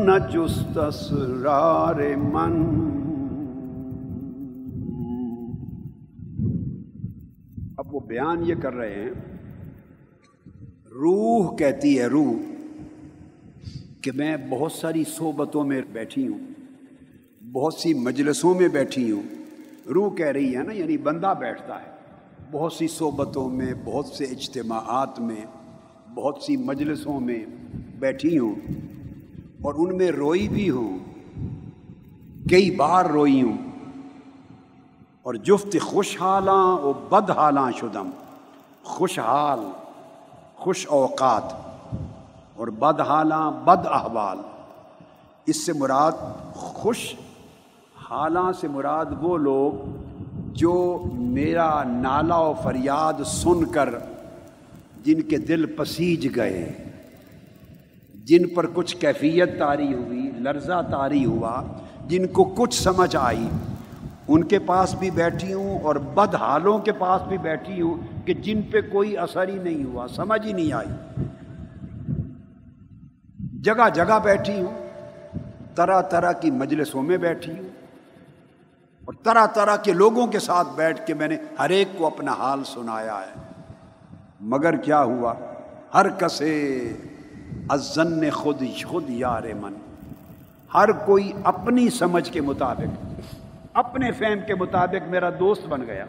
نجست اسرار من اب وہ بیان یہ کر رہے ہیں، روح کہتی ہے، روح، کہ میں بہت ساری صحبتوں میں بیٹھی ہوں، بہت سی مجلسوں میں بیٹھی ہوں۔ روح کہہ رہی ہے نا یعنی بندہ بیٹھتا ہے۔ بہت سی صحبتوں میں، بہت سے اجتماعات میں، بہت سی مجلسوں میں بیٹھی ہوں اور ان میں روئی بھی ہوں، کئی بار روئی ہوں اور جفت خوشحالاں و بد حالاں شدم۔ خوشحال، خوش اوقات اور بد حالاں بد احوال۔ اس سے مراد خوش حالاں سے مراد وہ لوگ جو میرا نالا و فریاد سن کر جن کے دل پسیج گئے، جن پر کچھ کیفیت تاری ہوئی، لرزہ تاری ہوا، جن کو کچھ سمجھ آئی، ان کے پاس بھی بیٹھی ہوں اور بد حالوں کے پاس بھی بیٹھی ہوں کہ جن پہ کوئی اثر ہی نہیں ہوا، سمجھ ہی نہیں آئی۔ جگہ جگہ بیٹھی ہوں، طرح طرح کی مجلسوں میں بیٹھی ہوں اور طرح طرح کے لوگوں کے ساتھ بیٹھ کے میں نے ہر ایک کو اپنا حال سنایا ہے۔ مگر کیا ہوا؟ ہر کسے ازن نے خود خود یار من۔ ہر کوئی اپنی سمجھ کے مطابق، اپنے فہم کے مطابق میرا دوست بن گیا۔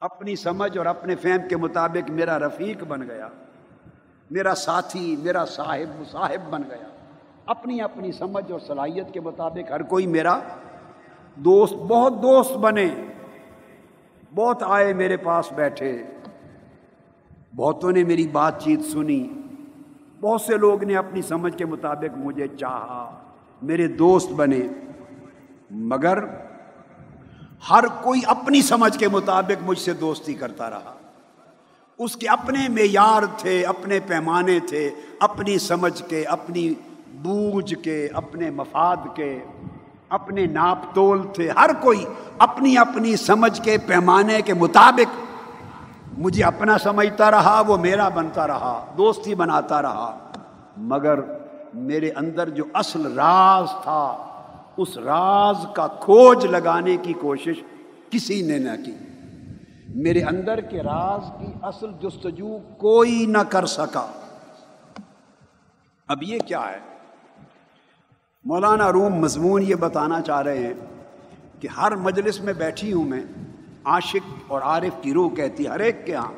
اپنی سمجھ اور اپنے فہم کے مطابق میرا رفیق بن گیا۔ میرا ساتھی، میرا صاحب صاحب بن گیا۔ اپنی اپنی سمجھ اور صلاحیت کے مطابق ہر کوئی میرا دوست، بہت دوست بنے۔ بہت آئے میرے پاس بیٹھے۔ بہتوں نے میری بات چیت سنی۔ بہت سے لوگ نے اپنی سمجھ کے مطابق مجھے چاہا۔ میرے دوست بنے۔ مگر ہر کوئی اپنی سمجھ کے مطابق مجھ سے دوستی کرتا رہا۔ اس کے اپنے معیار تھے، اپنے پیمانے تھے، اپنی سمجھ کے، اپنی بوجھ کے، اپنے مفاد کے، اپنے ناپ تول تھے، ہر کوئی اپنی اپنی سمجھ کے پیمانے کے مطابق مجھے اپنا سمجھتا رہا، وہ میرا بنتا رہا، دوستی بناتا رہا۔ مگر میرے اندر جو اصل راز تھا، اس راز کا کھوج لگانے کی کوشش کسی نے نہ کی۔ میرے اندر کے راز کی اصل جستجو کوئی نہ کر سکا۔ اب یہ کیا ہے؟ مولانا روم مضمون یہ بتانا چاہ رہے ہیں کہ ہر مجلس میں بیٹھی ہوں میں، عاشق اور عارف کی روح کہتی ہر ایک کے ہاں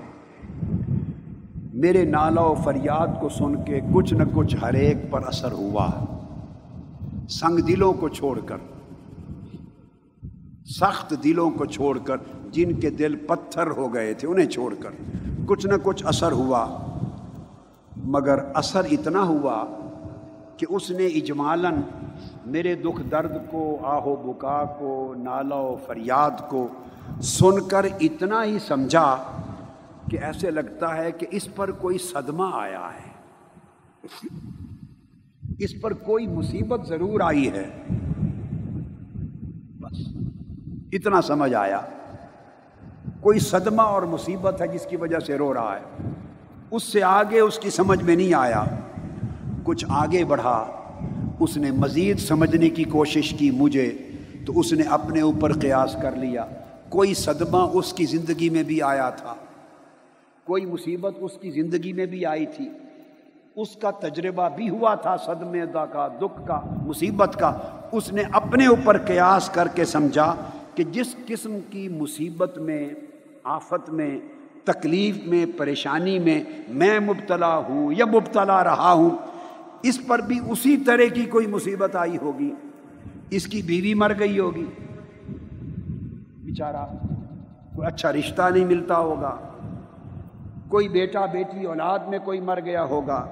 میرے نالا و فریاد کو سن کے کچھ نہ کچھ ہر ایک پر اثر ہوا۔ سنگ دلوں کو چھوڑ کر، سخت دلوں کو چھوڑ کر، جن کے دل پتھر ہو گئے تھے، انہیں چھوڑ کر کچھ نہ کچھ اثر ہوا۔ مگر اثر اتنا ہوا کہ اس نے اجمالاً میرے دکھ درد کو آہو بکا کو، نالا و فریاد کو سن کر اتنا ہی سمجھا کہ ایسے لگتا ہے کہ اس پر کوئی صدمہ آیا ہے۔ اس پر کوئی مصیبت ضرور آئی ہے۔ بس اتنا سمجھ آیا۔ کوئی صدمہ اور مصیبت ہے جس کی وجہ سے رو رہا ہے۔ اس سے آگے اس کی سمجھ میں نہیں آیا۔ کچھ آگے بڑھا، اس نے مزید سمجھنے کی کوشش کی مجھے، تو اس نے اپنے اوپر قیاس کر لیا۔ کوئی صدمہ اس کی زندگی میں بھی آیا تھا۔ کوئی مصیبت اس کی زندگی میں بھی آئی تھی۔ اس کا تجربہ بھی ہوا تھا صدمے دا کا، دکھ کا، مصیبت کا۔ اس نے اپنے اوپر قیاس کر کے سمجھا کہ جس قسم کی مصیبت میں، آفت میں، تکلیف میں، پریشانی میں میں مبتلا ہوں یا مبتلا رہا ہوں اس پر بھی اسی طرح کی کوئی مصیبت آئی ہوگی۔ اس کی بیوی مر گئی ہوگی۔ بیچارہ، کوئی اچھا رشتہ نہیں ملتا ہوگا۔ کوئی بیٹا بیٹی اولاد میں کوئی مر گیا ہوگا۔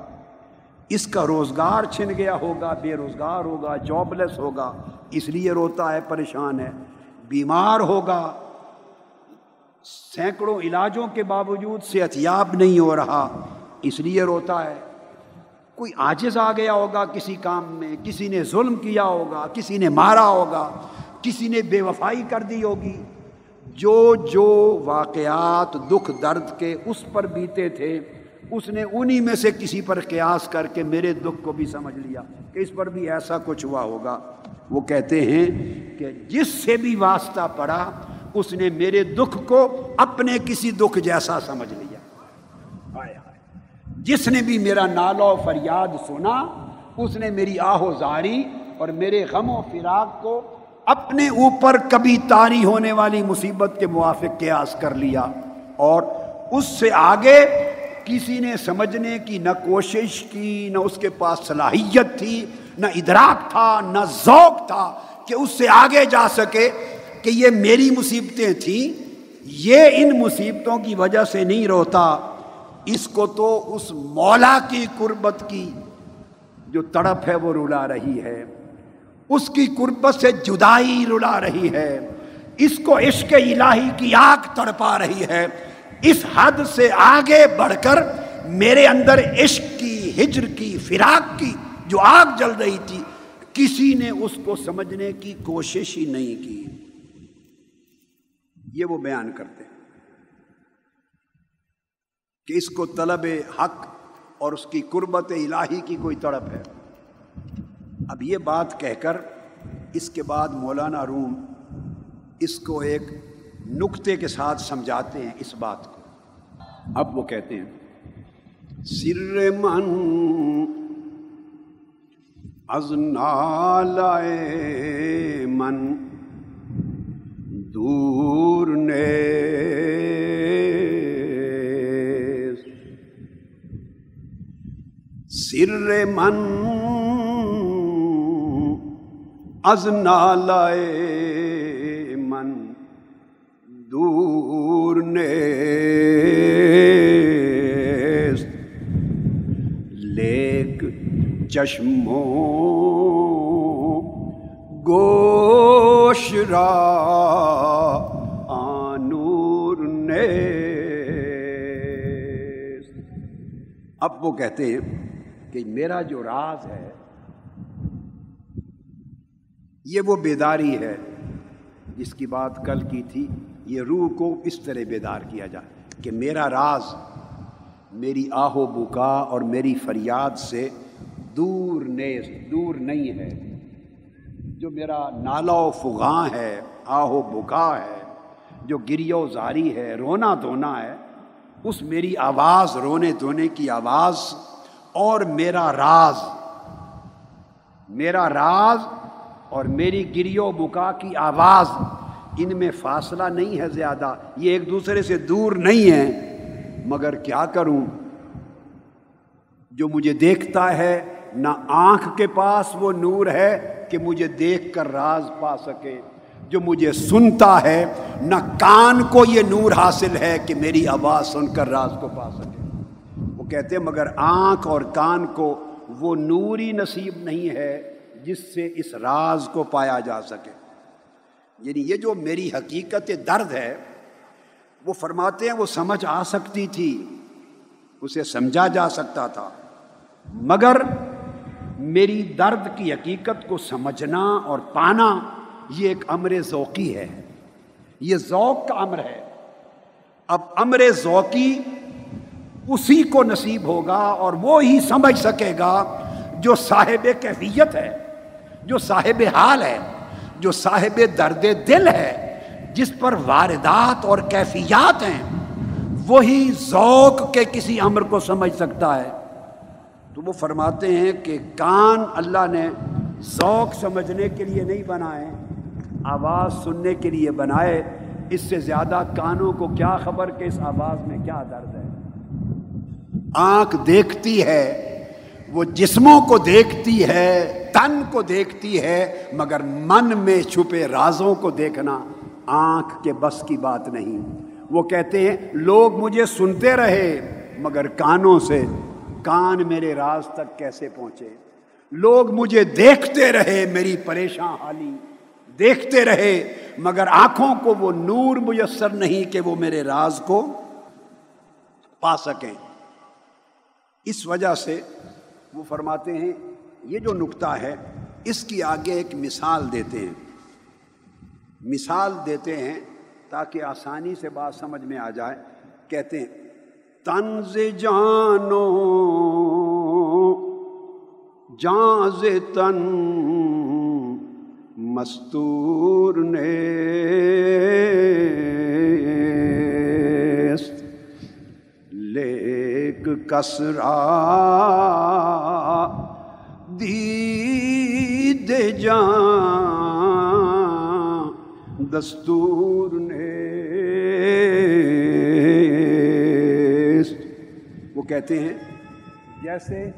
اس کا روزگار چھن گیا ہوگا، بے روزگار ہوگا جاب لیس ہوگا۔ اس لیے روتا ہے، پریشان ہے۔ بیمار ہوگا۔ سینکڑوں علاجوں کے باوجود صحت یاب نہیں ہو رہا۔ اس لیے روتا ہے۔ کوئی آجز آ گیا ہوگا، کسی کام میں، کسی نے ظلم کیا ہوگا، کسی نے مارا ہوگا، کسی نے بے وفائی کر دی ہوگی۔ جو جو واقعات دکھ، درد کے اس پر بیتے تھے، اس نے انہی میں سے کسی پر قیاس کر کے میرے دکھ کو بھی سمجھ لیا کہ اس پر بھی ایسا کچھ ہوا ہوگا۔ وہ کہتے ہیں کہ جس سے بھی واسطہ پڑا، اس نے میرے دکھ کو اپنے کسی دکھ جیسا سمجھ لیا۔ جس نے بھی میرا نالو فریاد سنا، اس نے میری آہو زاری اور میرے غم و فراق کو اپنے اوپر کبھی تاری ہونے والی مصیبت کے موافق قیاس کر لیا اور اس سے آگے کسی نے سمجھنے کی نہ کوشش کی، نہ اس کے پاس صلاحیت تھی، نہ ادراک تھا، نہ ذوق تھا کہ اس سے آگے جا سکے کہ یہ میری مصیبتیں تھیں، یہ ان مصیبتوں کی وجہ سے نہیں روتا۔ اس کو تو اس مولا کی قربت کی جو تڑپ ہے وہ رلا رہی ہے۔ اس کی قربت سے جدائی رلا رہی ہے۔ اس کو عشق الہی کی آگ تڑپا رہی ہے۔ اس حد سے آگے بڑھ کر میرے اندر عشق کی، ہجر کی، فراق کی جو آگ جل رہی تھی، کسی نے اس کو سمجھنے کی کوشش ہی نہیں کی۔ یہ وہ بیان کرتے ہیں کہ اس کو طلب حق اور اس کی قربت الہی کی کوئی تڑپ ہے۔ اب یہ بات کہہ کر اس کے بعد مولانا روم اس کو ایک نقطے کے ساتھ سمجھاتے ہیں اس بات کو۔ اب وہ کہتے ہیں، سر من از نالائے من دور نے سر من از نالائے من دور نیست۔ لیک چشموں گوش را آنور نیست۔ اب وہ کہتے ہیں کہ میرا جو راز ہے، یہ وہ بیداری ہے جس کی بات کل کی تھی، یہ روح کو اس طرح بیدار کیا جائے کہ میرا راز میری آہ و بکا اور میری فریاد سے دور نیز دور نہیں ہے۔ جو میرا نالا و فغاں ہے، آہ و بکا ہے، جو گری و زاری ہے، رونا دھونا ہے، اس میری آواز، رونے دھونے کی آواز اور میرا راز۔ میرا راز اور میری گری و بکا کی آواز۔ ان میں فاصلہ نہیں ہے زیادہ۔ یہ ایک دوسرے سے دور نہیں ہے مگر کیا کروں؟ جو مجھے دیکھتا ہے، نہ آنکھ کے پاس وہ نور ہے کہ مجھے دیکھ کر راز پا سکے۔ جو مجھے سنتا ہے، نہ کان کو یہ نور حاصل ہے کہ میری آواز سن کر راز کو پا سکے۔ کہتے ہیں، مگر آنکھ اور کان کو وہ نوری نصیب نہیں ہے جس سے اس راز کو پایا جا سکے۔ یعنی یہ جو میری حقیقت درد ہے، وہ فرماتے ہیں، وہ سمجھ آ سکتی تھی، اسے سمجھا جا سکتا تھا۔ مگر میری درد کی حقیقت کو سمجھنا اور پانا یہ ایک امر ذوقی ہے۔ یہ ذوق کا امر ہے۔ اب امر ذوقی اسی کو نصیب ہوگا اور وہ ہی سمجھ سکے گا جو صاحب کیفیت ہے، جو صاحب حال ہے، جو صاحب درد دل ہے، جس پر واردات اور کیفیات ہیں، وہی ذوق کے کسی امر کو سمجھ سکتا ہے۔ تو وہ فرماتے ہیں کہ کان اللہ نے ذوق سمجھنے کے لیے نہیں بنائے، آواز سننے کے لیے بنائے۔ اس سے زیادہ کانوں کو کیا خبر کہ اس آواز میں کیا درد ہے؟ آنکھ دیکھتی ہے، وہ جسموں کو دیکھتی ہے، تن کو دیکھتی ہے، مگر من میں چھپے رازوں کو دیکھنا آنکھ کے بس کی بات نہیں۔ وہ کہتے ہیں، لوگ مجھے سنتے رہے، مگر کانوں سے کان میرے راز تک کیسے پہنچے؟ لوگ مجھے دیکھتے رہے، میری پریشان حالی دیکھتے رہے، مگر آنکھوں کو وہ نور میسر نہیں کہ وہ میرے راز کو پا سکیں۔ اس وجہ سے وہ فرماتے ہیں، یہ جو نقطہ ہے، اس کی آگے ایک مثال دیتے ہیں۔ مثال دیتے ہیں تاکہ آسانی سے بات سمجھ میں آ جائے۔ کہتے ہیں تنز جانو جانز تن، مستور نے کسرا دید جان دستور نے وہ کہتے ہیں، جیسے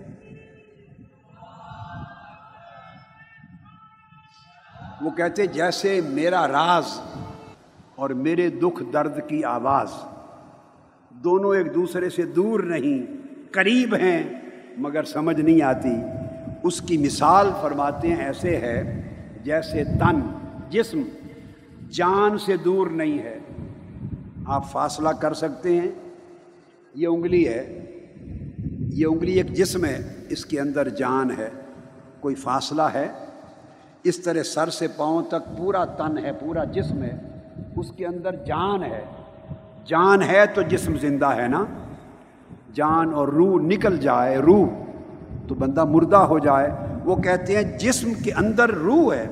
وہ کہتے جیسے میرا راز اور میرے دکھ درد کی آواز۔ دونوں ایک دوسرے سے دور نہیں، قریب ہیں، مگر سمجھ نہیں آتی۔ اس کی مثال فرماتے ہیں، ایسے ہے جیسے تن، جسم جان سے دور نہیں ہے۔ آپ فاصلہ کر سکتے ہیں، یہ انگلی ہے، یہ انگلی ایک جسم ہے، اس کے اندر جان ہے۔ کوئی فاصلہ ہے؟ اس طرح سر سے پاؤں تک پورا تن ہے، پورا جسم ہے، اس کے اندر جان ہے۔ جان ہے تو جسم زندہ ہے نا؟ جان اور روح نکل جائے، روح تو بندہ مردہ ہو جائے۔ وہ کہتے ہیں جسم کے اندر روح ہے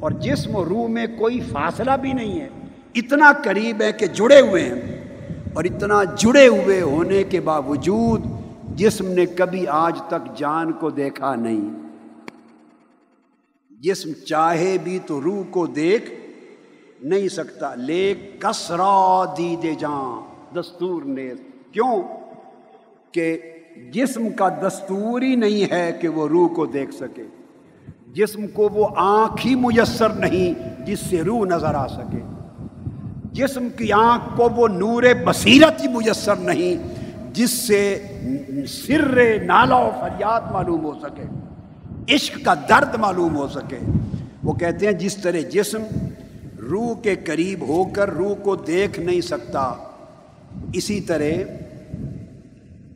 اور جسم و روح میں کوئی فاصلہ بھی نہیں ہے۔ اتنا قریب ہے کہ جڑے ہوئے ہیں اور اتنا جڑے ہوئے ہونے کے باوجود جسم نے کبھی آج تک جان کو دیکھا نہیں۔ جسم چاہے بھی تو روح کو دیکھ نہیں سکتا۔ لے کسرا دی دے جان، دستور نے کیوں؟ کہ جسم کا دستور ہی نہیں ہے کہ وہ روح کو دیکھ سکے۔ جسم کو وہ آنکھ ہی میسر نہیں جس سے روح نظر آ سکے۔ جسم کی آنکھ کو وہ نور بصیرت ہی میسر نہیں جس سے سر نالا و فریاد معلوم ہو سکے۔ عشق کا درد معلوم ہو سکے۔ وہ کہتے ہیں جس طرح جسم روح کے قریب ہو کر روح کو دیکھ نہیں سکتا۔ اسی طرح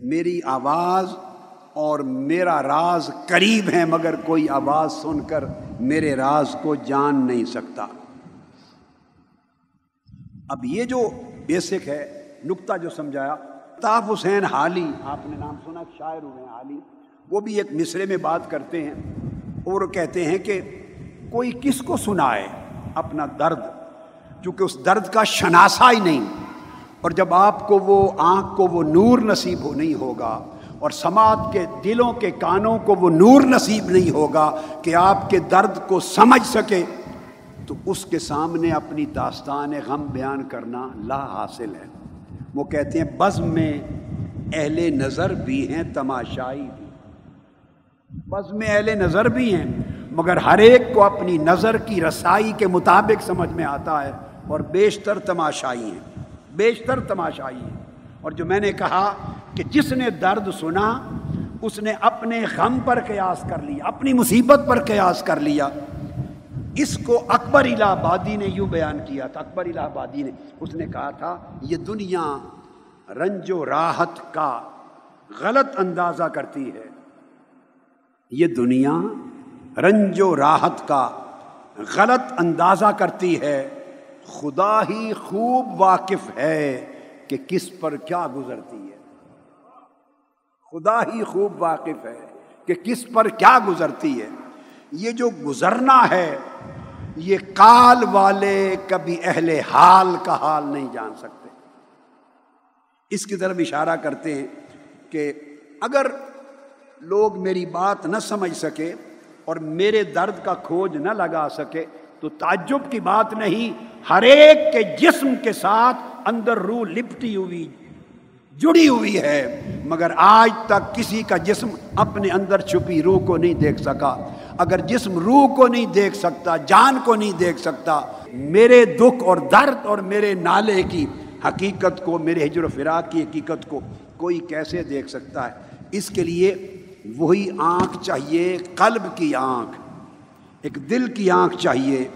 میری آواز اور میرا راز قریب ہے، مگر کوئی آواز سن کر میرے راز کو جان نہیں سکتا۔ اب یہ جو بیسک ہے، نقطہ جو سمجھایا تاف حسین حالی، آپ نے نام سنا شاعر ہوئے ہیں حالی، وہ بھی ایک مصرے میں بات کرتے ہیں اور کہتے ہیں کہ کوئی کس کو سنائے؟ اپنا درد چونکہ اس درد کا شناسا ہی نہیں۔ اور جب آپ کو وہ آنکھ کو وہ نور نصیب ہو نہیں ہوگا، اور سماعت کے دلوں کے کانوں کو وہ نور نصیب نہیں ہوگا کہ آپ کے درد کو سمجھ سکے، تو اس کے سامنے اپنی داستان غم بیان کرنا لا حاصل ہے۔ وہ کہتے ہیں، بزم میں اہل نظر بھی ہیں، تماشائی بھی بزم میں اہل نظر بھی ہیں۔ مگر ہر ایک کو اپنی نظر کی رسائی کے مطابق سمجھ میں آتا ہے اور بیشتر تماشائی ہیں، بیشتر تماشائی ہیں۔ اور جو میں نے کہا کہ جس نے درد سنا، اس نے اپنے غم پر قیاس کر لیا، اپنی مصیبت پر قیاس کر لیا۔ اس کو اکبر الہ آبادی نے یوں بیان کیا تھا، اکبر الہ آبادی نے۔ اس نے کہا تھا، یہ دنیا رنج و راحت کا غلط اندازہ کرتی ہے۔ یہ دنیا رنج و راحت کا غلط اندازہ کرتی ہے۔ خدا ہی خوب واقف ہے کہ کس پر کیا گزرتی ہے۔ خدا ہی خوب واقف ہے کہ کس پر کیا گزرتی ہے۔ یہ جو گزرنا ہے، یہ کال والے کبھی اہل حال کا حال نہیں جان سکتے۔ اس کی طرف اشارہ کرتے ہیں کہ اگر لوگ میری بات نہ سمجھ سکے اور میرے درد کا کھوج نہ لگا سکے تو تعجب کی بات نہیں، ہر ایک کے جسم کے ساتھ اندر روح لپٹی ہوئی، جڑی ہوئی ہے۔ مگر آج تک کسی کا جسم اپنے اندر چھپی روح کو نہیں دیکھ سکا۔ اگر جسم روح کو نہیں دیکھ سکتا، جان کو نہیں دیکھ سکتا، میرے دکھ اور درد اور میرے نالے کی حقیقت کو، میرے ہجر و فراق کی حقیقت کو کوئی کیسے دیکھ سکتا ہے؟ اس کے لیے وہی آنکھ چاہیے، قلب کی آنکھ، ایک دل کی آنکھ چاہیے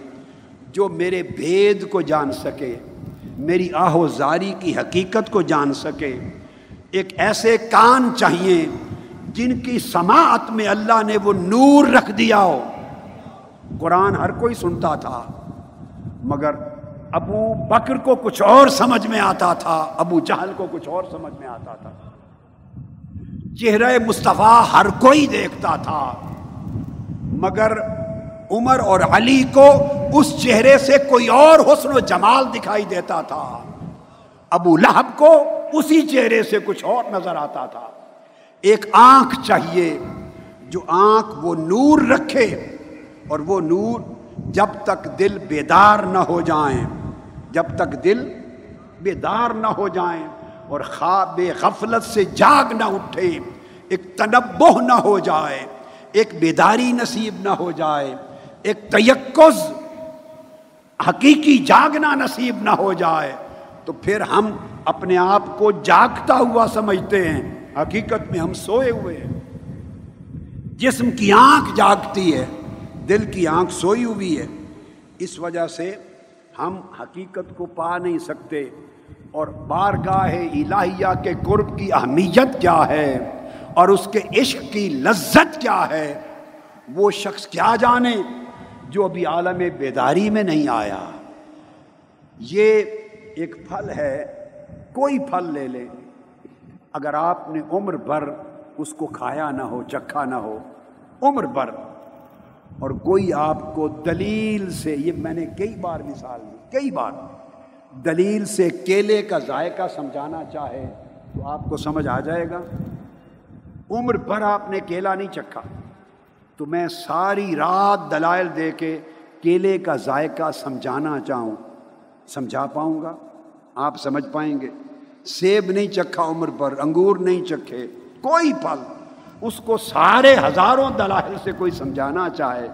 جو میرے بھید کو جان سکے، میری آہو زاری کی حقیقت کو جان سکے۔ ایک ایسے کان چاہیے جن کی سماعت میں اللہ نے وہ نور رکھ دیا ہو۔ قرآن ہر کوئی سنتا تھا، مگر ابو بکر کو کچھ اور سمجھ میں آتا تھا، ابو جہل کو کچھ اور سمجھ میں آتا تھا۔ چہرہ مصطفیٰ ہر کوئی دیکھتا تھا۔ مگر عمر اور علی کو اس چہرے سے کوئی اور حسن و جمال دکھائی دیتا تھا۔ ابو لہب کو اسی چہرے سے کچھ اور نظر آتا تھا۔ ایک آنکھ چاہیے، جو آنکھ وہ نور رکھے اور وہ نور جب تک دل بیدار نہ ہو جائیں۔ جب تک دل بیدار نہ ہو جائیں۔ اور خواب غفلت سے جاگ نہ اٹھے۔ ایک تنبہ نہ ہو جائے، ایک بیداری نصیب نہ ہو جائے۔ ایک تیکز، حقیقی جاگنا نصیب نہ ہو جائے۔ تو پھر ہم اپنے آپ کو جاگتا ہوا سمجھتے ہیں۔ حقیقت میں ہم سوئے ہوئے ہیں۔ جسم کی آنکھ جاگتی ہے، دل کی آنکھ سوئی ہوئی ہے۔ اس وجہ سے ہم حقیقت کو پا نہیں سکتے۔ اور بارگاہ الہیہ کے قرب کی اہمیت کیا ہے اور اس کے عشق کی لذت کیا ہے، وہ شخص کیا جانے جو ابھی عالم بیداری میں نہیں آیا؟ یہ ایک پھل ہے، کوئی پھل لے لے۔ اگر آپ نے عمر بھر اس کو کھایا نہ ہو، چکھا نہ ہو، عمر بھر، اور کوئی آپ کو دلیل سے، یہ میں نے کئی بار مثال دی، کئی بار۔ دلیل سے کیلے کا ذائقہ سمجھانا چاہے تو آپ کو سمجھ آ جائے گا۔ عمر بھر آپ نے کیلا نہیں چکھا۔ تو میں ساری رات دلائل دے کے کیلے کا ذائقہ سمجھانا چاہوں۔ سمجھا پاؤں گا؟ آپ سمجھ پائیں گے۔ سیب نہیں چکھا عمر پر انگور نہیں چکھے، کوئی پھل۔ اس کو سارے ہزاروں دلائل سے کوئی سمجھانا چاہے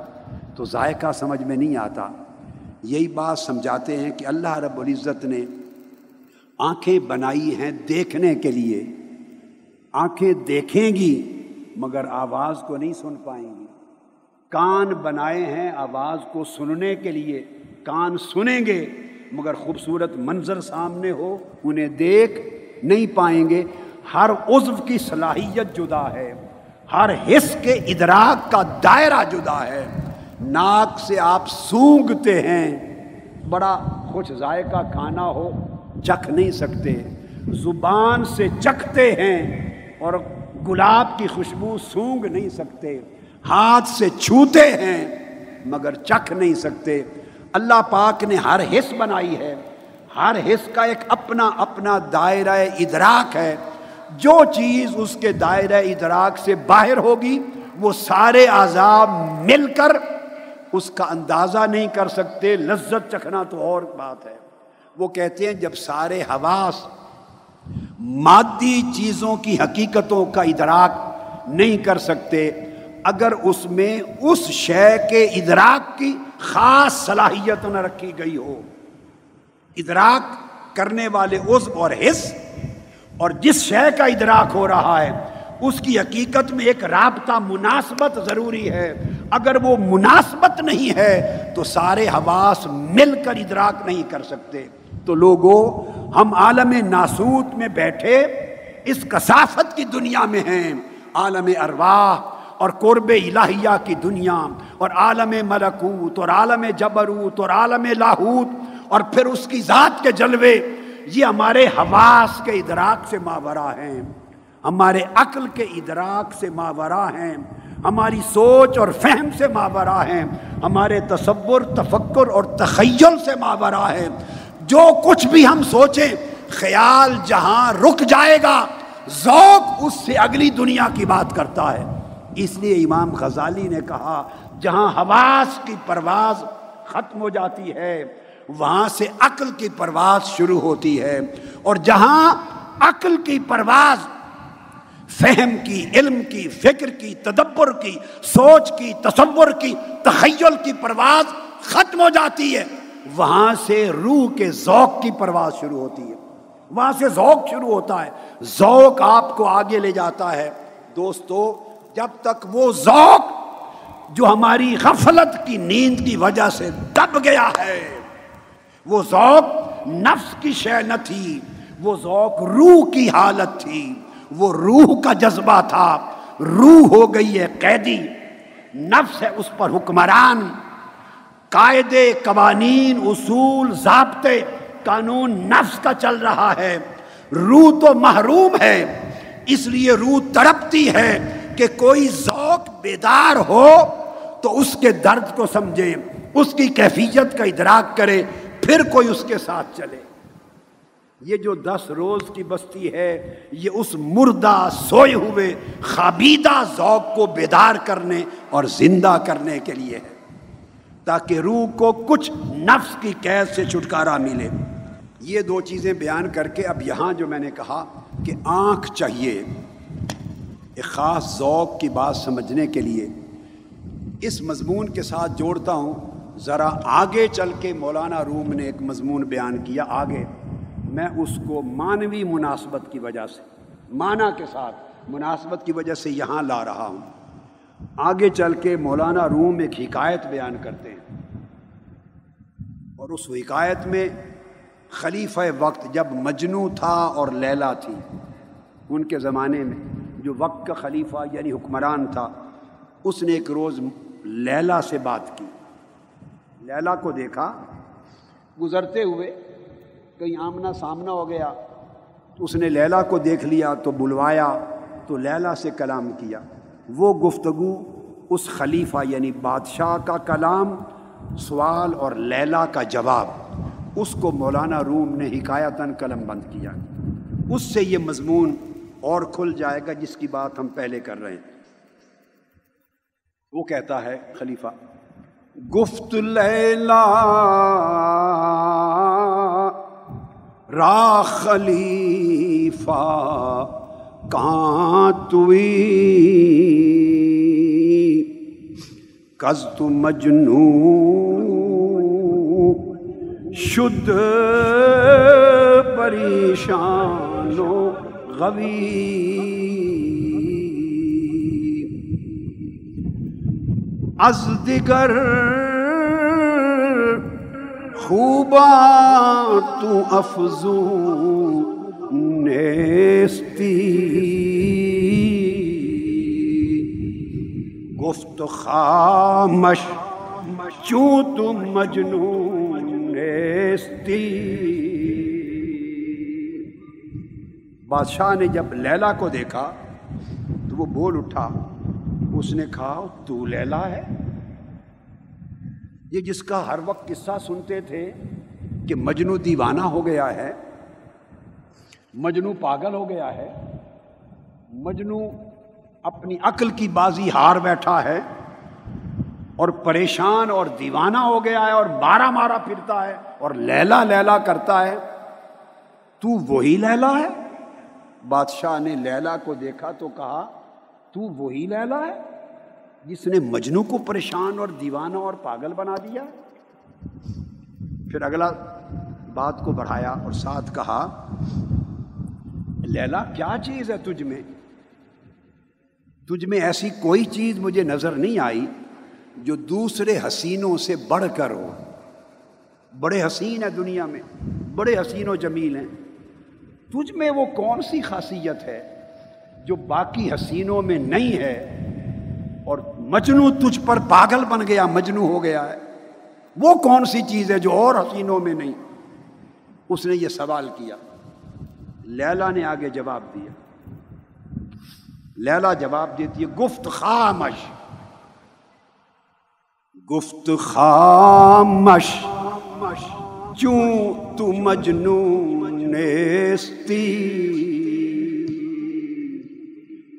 تو ذائقہ سمجھ میں نہیں آتا۔ یہی بات سمجھاتے ہیں کہ اللہ رب العزت نے آنکھیں بنائی ہیں دیکھنے کے لیے۔ آنکھیں دیکھیں گی مگر آواز کو نہیں سن پائیں گی۔ کان بنائے ہیں آواز کو سننے کے لیے۔ کان سنیں گے مگر خوبصورت منظر سامنے ہو، انہیں دیکھ نہیں پائیں گے۔ ہر عضو کی صلاحیت جدا ہے۔ ہر حص کے ادراک کا دائرہ جدا ہے۔ ناک سے آپ سونگتے ہیں، بڑا خوش ذائقہ کھانا ہو، چکھ نہیں سکتے۔ زبان سے چکھتے ہیں اور گلاب کی خوشبو سونگ نہیں سکتے۔ ہاتھ سے چھوتے ہیں مگر چکھ نہیں سکتے۔ اللہ پاک نے ہر حص بنائی ہے۔ ہر حص کا ایک اپنا اپنا دائرہ ادراک ہے۔ جو چیز اس کے دائرہ ادراک سے باہر ہوگی، وہ سارے عذاب مل کر اس کا اندازہ نہیں کر سکتے، لذت چکھنا تو اور بات ہے۔ وہ کہتے ہیں، جب سارے حواس مادی چیزوں کی حقیقتوں کا ادراک نہیں کر سکتے، اگر اس میں اس شے کے ادراک کی خاص صلاحیت نہ رکھی گئی ہو۔ ادراک کرنے والے عز اور حص، اور جس شے کا ادراک ہو رہا ہے اس کی حقیقت میں ایک رابطہ مناسبت ضروری ہے۔ اگر وہ مناسبت نہیں ہے، تو سارے حواس مل کر ادراک نہیں کر سکتے۔ تو لوگوں ہم عالم ناسوت میں بیٹھے اس کثافت کی دنیا میں ہیں۔ عالم ارواح اور قرب الہیہ کی دنیا۔ اور عالم ملکوت اور عالم جبروت اور عالم لاہوت۔ اور پھر اس کی ذات کے جلوے۔ یہ ہمارے حواس کے ادراک سے ماورا ہیں۔ ہمارے عقل کے ادراک سے ماورا ہیں، ہماری سوچ اور فہم سے ماورا ہیں، ہمارے تصور، تفکر اور تخیل سے ماورا ہے جو کچھ بھی ہم سوچیں، خیال جہاں رک جائے گا، ذوق اس سے اگلی دنیا کی بات کرتا ہے۔ اس لیے امام غزالی نے کہا، جہاں حواس کی پرواز ختم ہو جاتی ہے، وہاں سے عقل کی پرواز شروع ہوتی ہے۔ اور جہاں عقل کی پرواز فہم کی، علم کی، فکر کی، تدبر کی، سوچ کی، تصور کی، تخیل کی پرواز ختم ہو جاتی ہے۔ وہاں سے روح کے ذوق کی پرواز شروع ہوتی ہے۔ وہاں سے ذوق شروع ہوتا ہے۔ ذوق آپ کو آگے لے جاتا ہے۔ دوستو، جب تک وہ ذوق جو ہماری غفلت کی نیند کی وجہ سے دب گیا ہے، وہ ذوق نفس کی شے نہ تھی، وہ ذوق روح کی حالت تھی۔ وہ روح کا جذبہ تھا۔ روح ہو گئی ہے قیدی۔ نفس ہے اس پر حکمران۔ قاعدے، قوانین، اصول، ضابطے، قانون نفس کا چل رہا ہے۔ روح تو محروم ہے۔ اس لیے روح تڑپتی ہے کہ کوئی ذوق بیدار ہو تو اس کے درد کو سمجھے، اس کی کیفیت کا ادراک کرے، پھر کوئی اس کے ساتھ چلے۔ یہ جو دس روز کی بستی ہے، یہ اس مردہ سوئے ہوئے، خابیدہ ذوق کو بیدار کرنے اور زندہ کرنے کے لیے ہے۔ تاکہ روح کو کچھ نفس کی قید سے چھٹکارا ملے۔ یہ دو چیزیں بیان کر کے اب یہاں جو میں نے کہا کہ آنکھ چاہیے۔ ایک خاص ذوق کی بات سمجھنے کے لیے۔ اس مضمون کے ساتھ جوڑتا ہوں۔ ذرا آگے چل کے مولانا روم نے ایک مضمون بیان کیا آگے۔ میں اس کو مانوی مناسبت کی وجہ سے معنی کے ساتھ مناسبت کی وجہ سے یہاں لا رہا ہوں۔ آگے چل کے مولانا روم ایک حکایت بیان کرتے ہیں۔ اور اس حکایت میں خلیفہ وقت جب مجنو تھا اور لیلا تھی، ان کے زمانے میں جو وقت کا خلیفہ یعنی حکمران تھا، اس نے ایک روز لیلا سے بات کی۔ لیلا کو دیکھا، گزرتے ہوئے کہیں آمنا سامنا ہو گیا، تو اس نے لیلا کو دیکھ لیا، تو بلوایا، تو لیلا سے کلام کیا۔ وہ گفتگو اس خلیفہ یعنی بادشاہ کا کلام، سوال اور لیلا کا جواب، اس کو مولانا روم نے حکایتاً قلم بند کیا۔ اس سے یہ مضمون اور کھل جائے گا جس کی بات ہم پہلے کر رہے ہیں۔ وہ کہتا ہے خلیفہ، گفت لیلا را خلیفہ کہاں توئی کز مجنو شدھ پریشان و غوی۔ از دیگر خوبا تو افزو نیستی۔ گفت خامش، چوں تم مجنون نیستی؟ بادشاہ نے جب لیلا کو دیکھا تو وہ بول اٹھا، اس نے کہا، تو لیلا ہے؟ یہ جس کا ہر وقت قصہ سنتے تھے کہ مجنو دیوانہ ہو گیا ہے، مجنو پاگل ہو گیا ہے، مجنو اپنی عقل کی بازی ہار بیٹھا ہے اور پریشان اور دیوانہ ہو گیا ہے اور مارا مارا پھرتا ہے اور لیلا لیلا کرتا ہے۔ تو وہی لیلا ہے؟ بادشاہ نے لیلا کو دیکھا تو کہا، تو وہی لیلا ہے؟ جس نے مجنو کو پریشان اور دیوانہ اور پاگل بنا دیا؟ پھر اگلا بات کو بڑھایا اور ساتھ کہا، لیلا، کیا چیز ہے تجھ میں؟ تجھ میں ایسی کوئی چیز مجھے نظر نہیں آئی جو دوسرے حسینوں سے بڑھ کر ہو؟ بڑے حسین ہیں دنیا میں، بڑے حسین و جمیل ہیں۔ تجھ میں وہ کون سی خاصیت ہے جو باقی حسینوں میں نہیں ہے اور مجنو تجھ پر پاگل بن گیا، مجنو ہو گیا ہے۔ وہ کون سی چیز ہے جو اور حسینوں میں نہیں؟ اس نے یہ سوال کیا۔ لیلا نے آگے جواب دیا۔ لیلا جواب دیتی ہے، گفت خامش۔ گفت خامش۔ چوں تو مجنون نیستی؟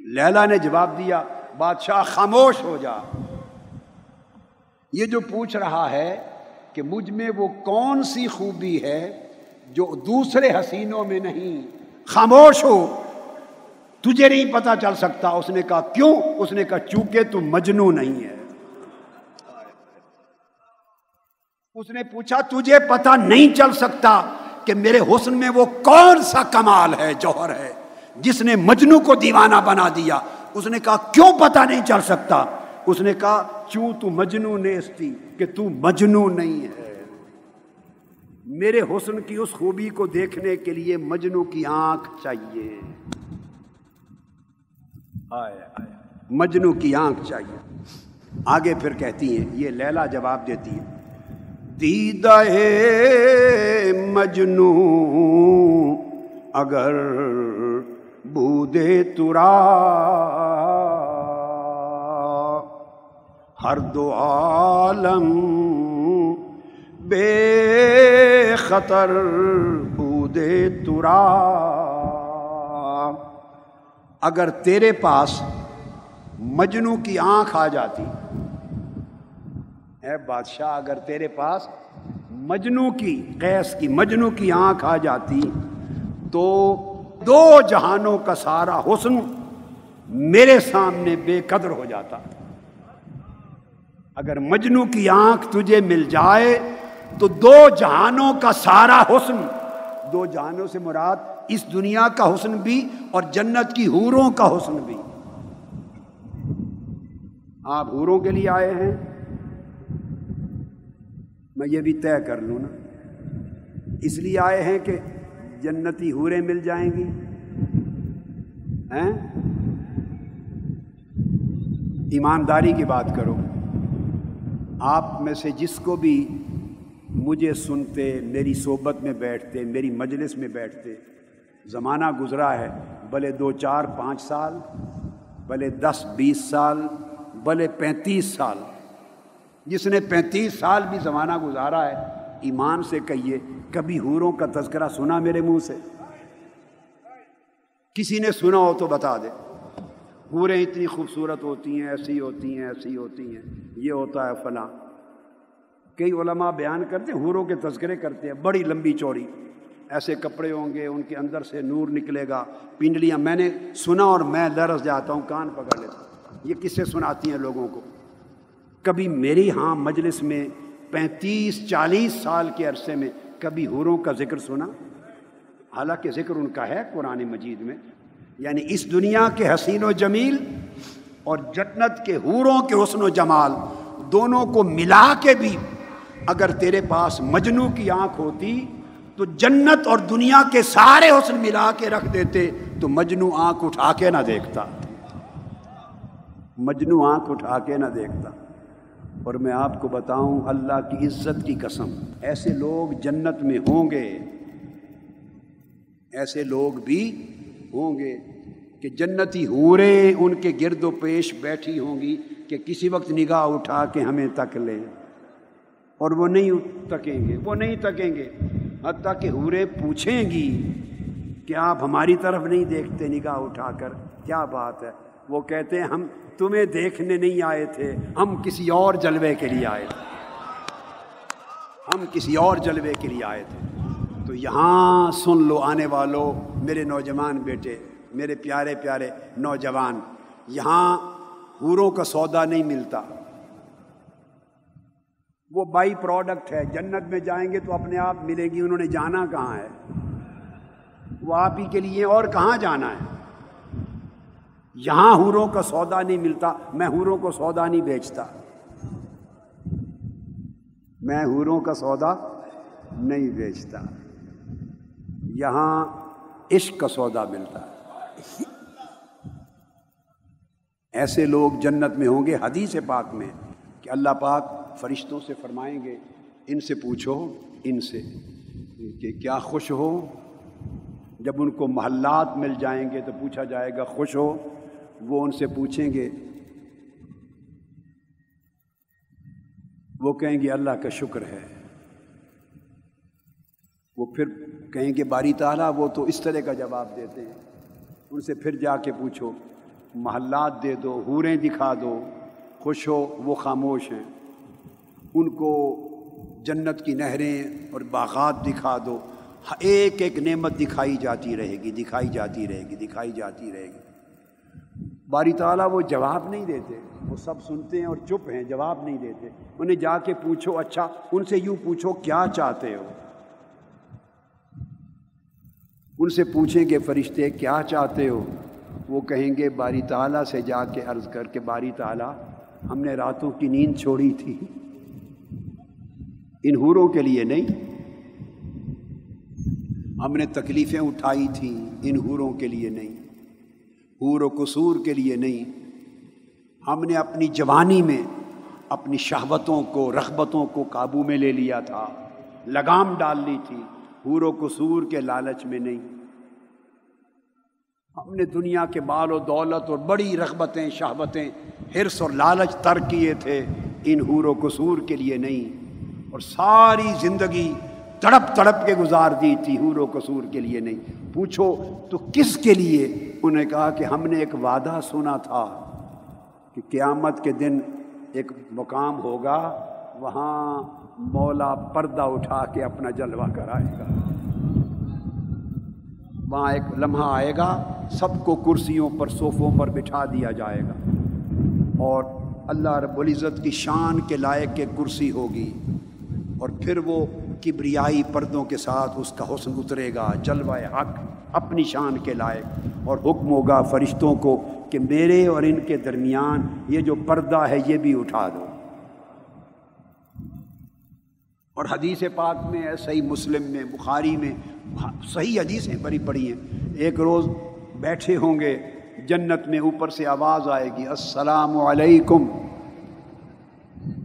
لیلا نے جواب دیا بادشاہ خاموش ہو جا۔ یہ جو پوچھ رہا ہے کہ مجھ میں وہ کون سی خوبی ہے جو دوسرے حسینوں میں نہیں، خاموش ہو۔ تجھے نہیں پتا چل سکتا۔ اس نے کہا، کیوں؟ اس نے کہا، چونکہ تو مجنو نہیں ہے۔ اس نے پوچھا، تجھے پتا نہیں چل سکتا کہ میرے حسن میں وہ کون سا کمال ہے، جوہر ہے، جس نے مجنو کو دیوانہ بنا دیا۔ اس نے کہا، کیوں پتا نہیں چل سکتا؟ اس نے کہا چوں تو مجنو نیستی کہ تو مجنو نہیں ہے؟ میرے حسن کی اس خوبی کو دیکھنے کے لیے مجنو کی آنکھ چاہیے۔ آئے آئے مجنو کی آنکھ چاہیے۔ آگے پھر کہتی ہیں، یہ لیلا جواب دیتی ہے دیدہ مجنو اگر بودے ترا۔ ہر دو عالم بے خطر بودے ترا۔ اگر تیرے پاس مجنو کی آنکھ آ جاتی، اے بادشاہ، اگر تیرے پاس مجنو کی قیس کی مجنو کی آنکھ آ جاتی تو دو جہانوں کا سارا حسن میرے سامنے بے قدر ہو جاتا۔ اگر مجنو کی آنکھ تجھے مل جائے تو دو جہانوں کا سارا حسن، دو جہانوں سے مراد اس دنیا کا حسن بھی اور جنت کی حوروں کا حسن بھی۔ آپ حوروں کے لیے آئے ہیں۔ میں یہ بھی طے کر لوں نا۔ اس لیے آئے ہیں کہ جنتی حوریں مل جائیں گی ایمانداری کی بات کرو۔ آپ میں سے جس کو بھی مجھے سنتے، میری صحبت میں بیٹھتے، میری مجلس میں بیٹھتے، زمانہ گزرا ہے، بھلے دو چار پانچ سال، بھلے دس بیس سال، بھلے پینتیس سال۔ جس نے پینتیس سال بھی زمانہ گزارا ہے ایمان سے کہیے، کبھی حوروں کا تذکرہ سنا میرے منہ سے؟ کسی نے سنا ہو تو بتا دے۔ حوریں اتنی خوبصورت ہوتی ہیں، ایسی ہوتی ہیں، ایسی ہوتی ہیں۔ یہ ہوتا ہے فلاں۔ کئی علماء بیان کرتے ہیں، حوروں کے تذکرے کرتے ہیں، بڑی لمبی چوڑی۔ ایسے کپڑے ہوں گے، ان کے اندر سے نور نکلے گا، پنڈلیاں۔ میں نے سنا اور میں لرس جاتا ہوں، کان پکڑ لیتا ہوں۔ یہ کس سے سناتی ہیں لوگوں کو؟ کبھی میری ہاں مجلس میں پینتیس چالیس سال کے عرصے میں کبھی حوروں کا ذکر سنا؟ حالانکہ ذکر ان کا ہے قرآن مجید میں یعنی اس دنیا کے حسین و جمیل اور جنت کے حوروں کے حسن و جمال دونوں کو ملا کے بھی اگر تیرے پاس مجنو کی آنکھ ہوتی تو جنت اور دنیا کے سارے حسن ملا کے رکھ دیتے تو مجنو آنکھ اٹھا کے نہ دیکھتا۔ مجنو آنکھ اٹھا کے نہ دیکھتا۔ اور میں آپ کو بتاؤں اللہ کی عزت کی قسم، ایسے لوگ جنت میں ہوں گے، ایسے لوگ بھی ہوں گے کہ جنتی حوریں ان کے گرد و پیش بیٹھی ہوں گی کہ کسی وقت نگاہ اٹھا کے ہمیں تک لیں۔ اور وہ نہیں تکیں گے، وہ نہیں تکیں گے۔ حتیٰ کہ حوریں پوچھیں گی کہ آپ ہماری طرف نہیں دیکھتے نگاہ اٹھا کر، کیا بات ہے؟ وہ کہتے ہیں ہم تمہیں دیکھنے نہیں آئے تھے، ہم کسی اور جلوے کے لیے آئے تھے۔ ہم کسی اور جلوے کے لیے آئے تھے۔ تو یہاں سن لو آنے والوں میرے نوجوان بیٹے، میرے پیارے پیارے نوجوان، یہاں حوروں کا سودا نہیں ملتا۔ وہ بائی پروڈکٹ ہے، جنت میں جائیں گے تو اپنے آپ ملے گی، انہوں نے جانا کہاں ہے؟ وہ آپ ہی کے لیے اور کہاں جانا ہے؟ یہاں حوروں کا سودا نہیں ملتا، میں حوروں کو سودا نہیں بیچتا۔ میں حوروں کا سودا نہیں بیچتا۔ یہاں عشق کا سودا ملتا۔ ہے ایسے لوگ جنت میں ہوں گے حدیث پاک میں کہ اللہ پاک فرشتوں سے فرمائیں گے، ان سے پوچھو، ان سے کہ کیا خوش ہو؟ جب ان کو محلات مل جائیں گے تو پوچھا جائے گا، خوش ہو؟ وہ ان سے پوچھیں گے، وہ کہیں گے اللہ کا شکر ہے۔ وہ پھر کہیں گے باری تعالیٰ، وہ تو اس طرح کا جواب دیتے ہیں۔ ان سے پھر جا کے پوچھو، محلات دے دو، حوریں دکھا دو، خوش ہو، وہ خاموش ہیں۔ ان کو جنت کی نہریں اور باغات دکھا دو۔ ایک ایک نعمت دکھائی جاتی رہے گی، دکھائی جاتی رہے گی، دکھائی جاتی رہے گی۔ باری تعالیٰ وہ جواب نہیں دیتے۔ وہ سب سنتے ہیں اور چپ ہیں، جواب نہیں دیتے۔ انہیں جا کے پوچھو اچھا ان سے یوں پوچھو، کیا چاہتے ہو؟ ان سے پوچھیں گے فرشتے، کیا چاہتے ہو؟ وہ کہیں گے، باری تعالیٰ سے جا کے عرض کر کے، باری تعالیٰ، ہم نے راتوں کی نیند چھوڑی تھی۔ ان حوروں کے لیے نہیں۔ ہم نے تکلیفیں اٹھائی تھیں، ان حوروں کے لیے نہیں۔ حور و قصور کے لیے نہیں۔ ہم نے اپنی جوانی میں اپنی شہوتوں کو، رغبتوں کو قابو میں لے لیا تھا۔ لگام ڈال لی تھی حور و قصور کے لالچ میں نہیں۔ ہم نے دنیا کے بال و دولت اور بڑی رغبتیں، شہوتیں حرص اور لالچ تر کیے تھے۔ ان حور و قصور کے لیے نہیں۔ اور ساری زندگی تڑپ تڑپ کے گزار دی تھی، حور و قصور کے لیے نہیں۔ پوچھو، تو کس کے لیے؟ انہیں کہا کہ ہم نے ایک وعدہ سنا تھا کہ قیامت کے دن ایک مقام ہوگا، وہاں مولا پردہ اٹھا کے اپنا جلوہ کرائے گا۔ وہاں ایک لمحہ آئے گا، سب کو کرسیوں پر، صوفوں پر بٹھا دیا جائے گا۔ اور اللہ رب العزت کی شان کے لائق ایک کرسی ہوگی۔ اور پھر وہ کبریائی پردوں کے ساتھ اس کا حسن اترے گا، جلوہ حق اپنی شان کے لائق۔ اور حکم ہوگا فرشتوں کو کہ میرے اور ان کے درمیان یہ جو پردہ ہے یہ بھی اٹھا دو۔ اور حدیث پاک میں ہے، صحیح مسلم میں، بخاری میں، صحیح حدیثیں بڑی پڑی ہیں۔ ایک روز بیٹھے ہوں گے، جنت میں اوپر سے آواز آئے گی، السلام علیکم۔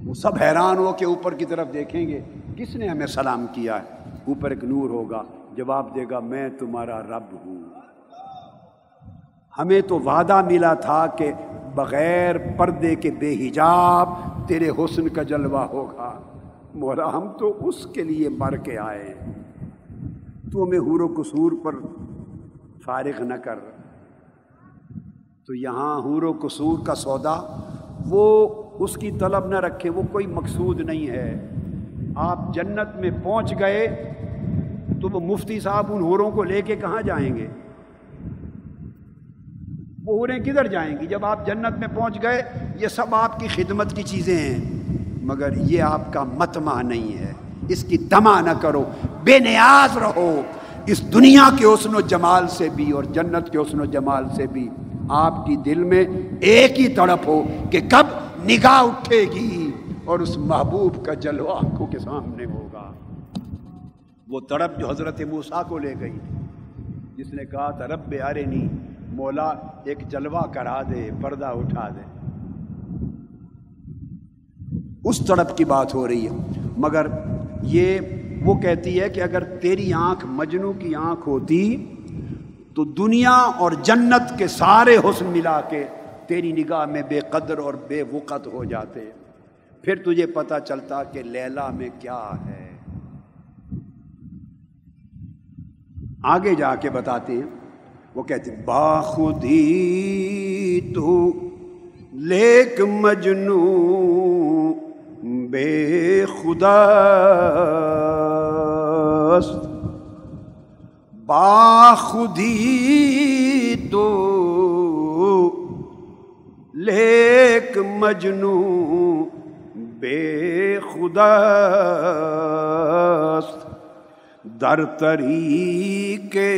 وہ سب حیران ہو کے اوپر کی طرف دیکھیں گے۔ کس نے ہمیں سلام کیا؟ ہے اوپر ایک نور ہوگا، جواب دے گا، میں تمہارا رب ہوں۔ ہمیں تو وعدہ ملا تھا کہ بغیر پردے کے بے حجاب تیرے حسن کا جلوہ ہوگا۔ مولا، ہم تو اس کے لیے مر کے آئے۔ تو ہمیں حور و قصور پر فارغ نہ کر۔ تو یہاں حور و قصور کا سودا، وہ اس کی طلب نہ رکھے، وہ کوئی مقصود نہیں ہے۔ آپ جنت میں پہنچ گئے تو وہ مفتی صاحب ان ہوروں کو لے کے کہاں جائیں گے؟ وہ ہوریں کدھر جائیں گی؟ جب آپ جنت میں پہنچ گئے، یہ سب آپ کی خدمت کی چیزیں ہیں، مگر یہ آپ کا متمع نہیں ہے۔ اس کی تما نہ کرو، بے نیاز رہو۔ اس دنیا کے حسن و جمال سے بھی اور جنت کے حسن و جمال سے بھی آپ کی دل میں ایک ہی تڑپ ہو کہ کب نگاہ اٹھے گی۔ اور اس محبوب کا جلوہ آنکھوں کے سامنے ہوگا۔ وہ تڑپ جو حضرت موسا کو لے گئی، جس نے کہا تھا رب آرے نہیں مولا ایک جلوہ کرا دے، پردہ اٹھا دے۔ اس تڑپ کی بات ہو رہی ہے، مگر یہ وہ کہتی ہے کہ اگر تیری آنکھ مجنو کی آنکھ ہوتی، تو دنیا اور جنت کے سارے حسن ملا کے تیری نگاہ میں بے قدر اور بے وقت ہو جاتے۔ پھر تجھے پتہ چلتا کہ لیلا میں کیا ہے۔ آگے جا کے بتاتے ہیں۔ وہ کہتے باخودی تو لیک مجنو بے خدا باخودی تو لیک مجنو بے خدا در تری کے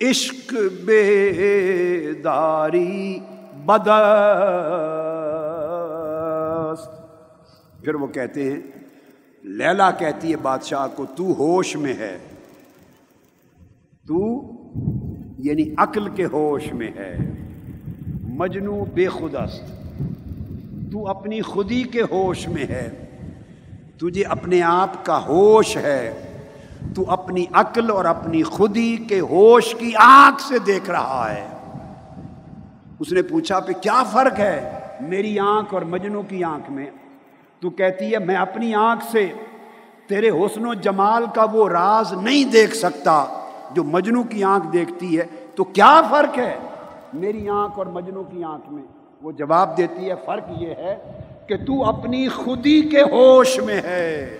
عشق بے داری بد پھر وہ کہتے ہیں، لیلا کہتی ہے بادشاہ کو، تو ہوش میں ہے۔ تو یعنی عقل کے ہوش میں ہے۔ مجنو بے خدست تو اپنی خودی کے ہوش میں ہے۔ تجھے اپنے آپ کا ہوش ہے۔ تو اپنی عقل اور اپنی خودی کے ہوش کی آنکھ سے دیکھ رہا ہے۔ اس نے پوچھا پہ کیا فرق ہے میری آنکھ اور مجنو کی آنکھ میں؟ تو کہتی ہے، میں اپنی آنکھ سے تیرے حسن و جمال کا وہ راز نہیں دیکھ سکتا جو مجنو کی آنکھ دیکھتی ہے۔ تو کیا فرق ہے میری آنکھ اور مجنو کی آنکھ میں؟ وہ جواب دیتی ہے، فرق یہ ہے کہ تو اپنی خودی کے ہوش میں ہے۔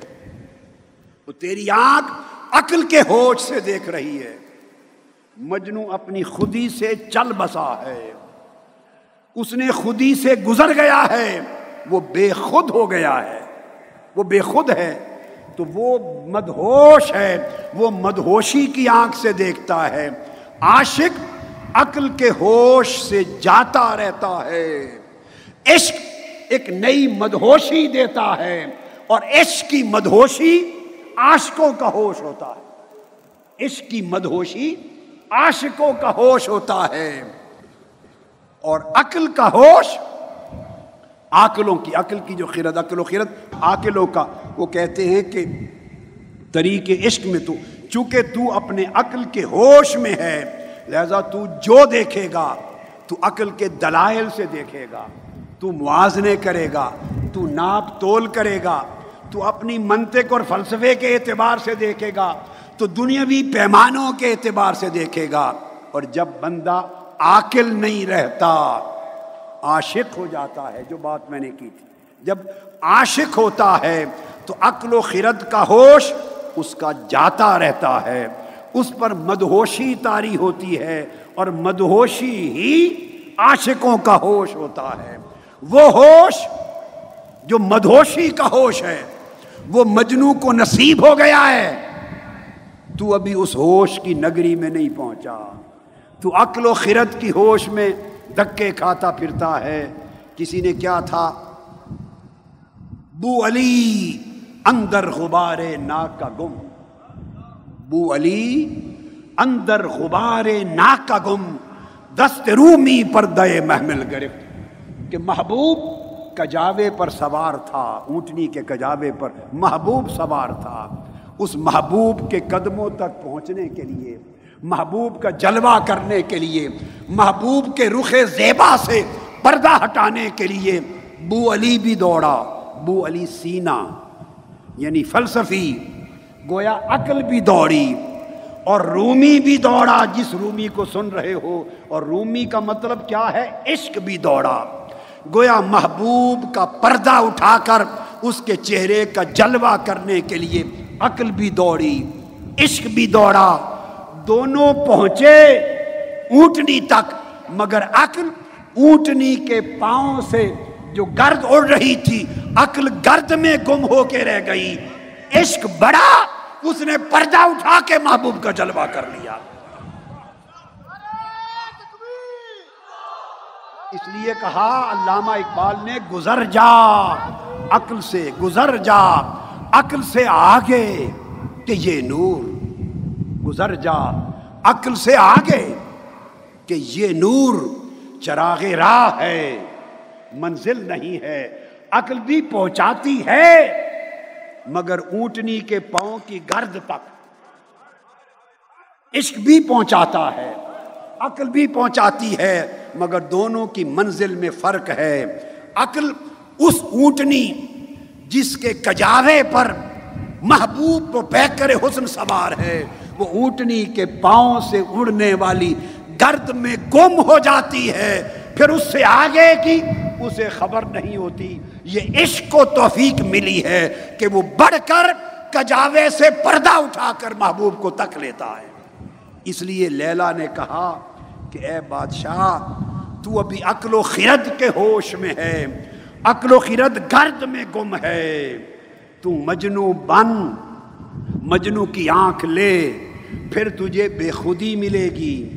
وہ تیری آنکھ عقل کے ہوش سے دیکھ رہی ہے۔ مجنو اپنی خودی سے چل بسا ہے۔ اس نے خودی سے گزر گیا ہے۔ وہ بے خود ہو گیا ہے۔ وہ بے خود ہے۔ تو وہ مدہوش ہے۔ وہ مدہوشی کی آنکھ سے دیکھتا ہے۔ عاشق عقل کے ہوش سے جاتا رہتا ہے۔ عشق ایک نئی مدہوشی دیتا ہے اور عشق کی مدہوشی عاشقوں کا ہوش ہوتا ہے۔ عشق کی مدہوشی عاشقوں کا ہوش ہوتا ہے۔ اور عقل کا ہوش عقلوں کی، عقل کی جو خیرت، عقل و خیرت عقلوں کا۔ وہ کہتے ہیں کہ طریق عشق میں تو، چونکہ تو اپنے عقل کے ہوش میں ہے لہذا تو جو دیکھے گا، تو عقل کے دلائل سے دیکھے گا، تو موازنے کرے گا، تو ناپ تول کرے گا، تو اپنی منطق اور فلسفے کے اعتبار سے دیکھے گا، تو دنیاوی پیمانوں کے اعتبار سے دیکھے گا۔ اور جب بندہ عاقل نہیں رہتا، عاشق ہو جاتا ہے، جو بات میں نے کی تھی۔ جب عاشق ہوتا ہے، تو عقل و خرد کا ہوش اس کا جاتا رہتا ہے۔ اس پر مدہوشی تاری ہوتی ہے اور مدہوشی ہی عاشقوں کا ہوش ہوتا ہے۔ وہ ہوش جو مدہوشی کا ہوش ہے، وہ مجنو کو نصیب ہو گیا ہے۔ تو ابھی اس ہوش کی نگری میں نہیں پہنچا۔ تو عقل و خرد کی ہوش میں دھکے کھاتا پھرتا ہے۔ کسی نے کیا تھا؟ بو علی، اندر غبار ناک کا گم۔ بو علی، اندر غبار ناک گم دست رومی پر دے محمل گرفت، کہ محبوب کجاوے پر سوار تھا، اونٹنی کے کجاوے پر محبوب سوار تھا۔ اس محبوب کے قدموں تک پہنچنے کے لیے، محبوب کا جلوہ کرنے کے لیے، محبوب کے رخ زیبا سے پردہ ہٹانے کے لیے بو علی بھی دوڑا، بو علی سینا یعنی فلسفی گویا عقل بھی دوڑی اور رومی بھی دوڑا، جس رومی کو سن رہے ہو۔ اور رومی کا مطلب کیا ہے؟ عشق بھی دوڑا۔ گویا محبوب کا پردہ اٹھا کر اس کے چہرے کا جلوہ کرنے کے لیے عقل بھی دوڑی، عشق بھی دوڑا۔ دونوں پہنچے اونٹنی تک، مگر عقل اونٹنی کے پاؤں سے جو گرد اڑ رہی تھی، عقل گرد میں گم ہو کے رہ گئی۔ عشق بڑا، اس نے پردہ اٹھا کے محبوب کا جلوہ کر لیا۔ اس لیے کہا علامہ اقبال نے، گزر جا، عقل سے گزر جا، عقل سے آگے کہ یہ نور۔ گزر جا، عقل سے آگے کہ یہ نور چراغ راہ ہے، منزل نہیں ہے، عقل بھی پہنچاتی ہے۔ مگر اونٹنی کے پاؤں کی گرد تک عشق بھی پہنچاتا ہے، عقل بھی پہنچاتی ہے، مگر دونوں کی منزل میں فرق ہے۔ عقل اس اونٹنی جس کے کجاوے پر محبوب و پیکر حسن سوار ہے، وہ اونٹنی کے پاؤں سے اڑنے والی گرد میں گم ہو جاتی ہے۔ پھر اس سے آگے کی اسے خبر نہیں ہوتی۔ یہ عشق و توفیق ملی ہے کہ وہ بڑھ کر کجاوے سے پردہ اٹھا کر محبوب کو تک لیتا ہے۔ اس لیے لیلا نے کہا کہ اے بادشاہ، تو ابھی عقل و خرد کے ہوش میں ہے، عقل و خرد گرد میں گم ہے۔ تو مجنو بن، مجنو کی آنکھ لے، پھر تجھے بے خودی ملے گی،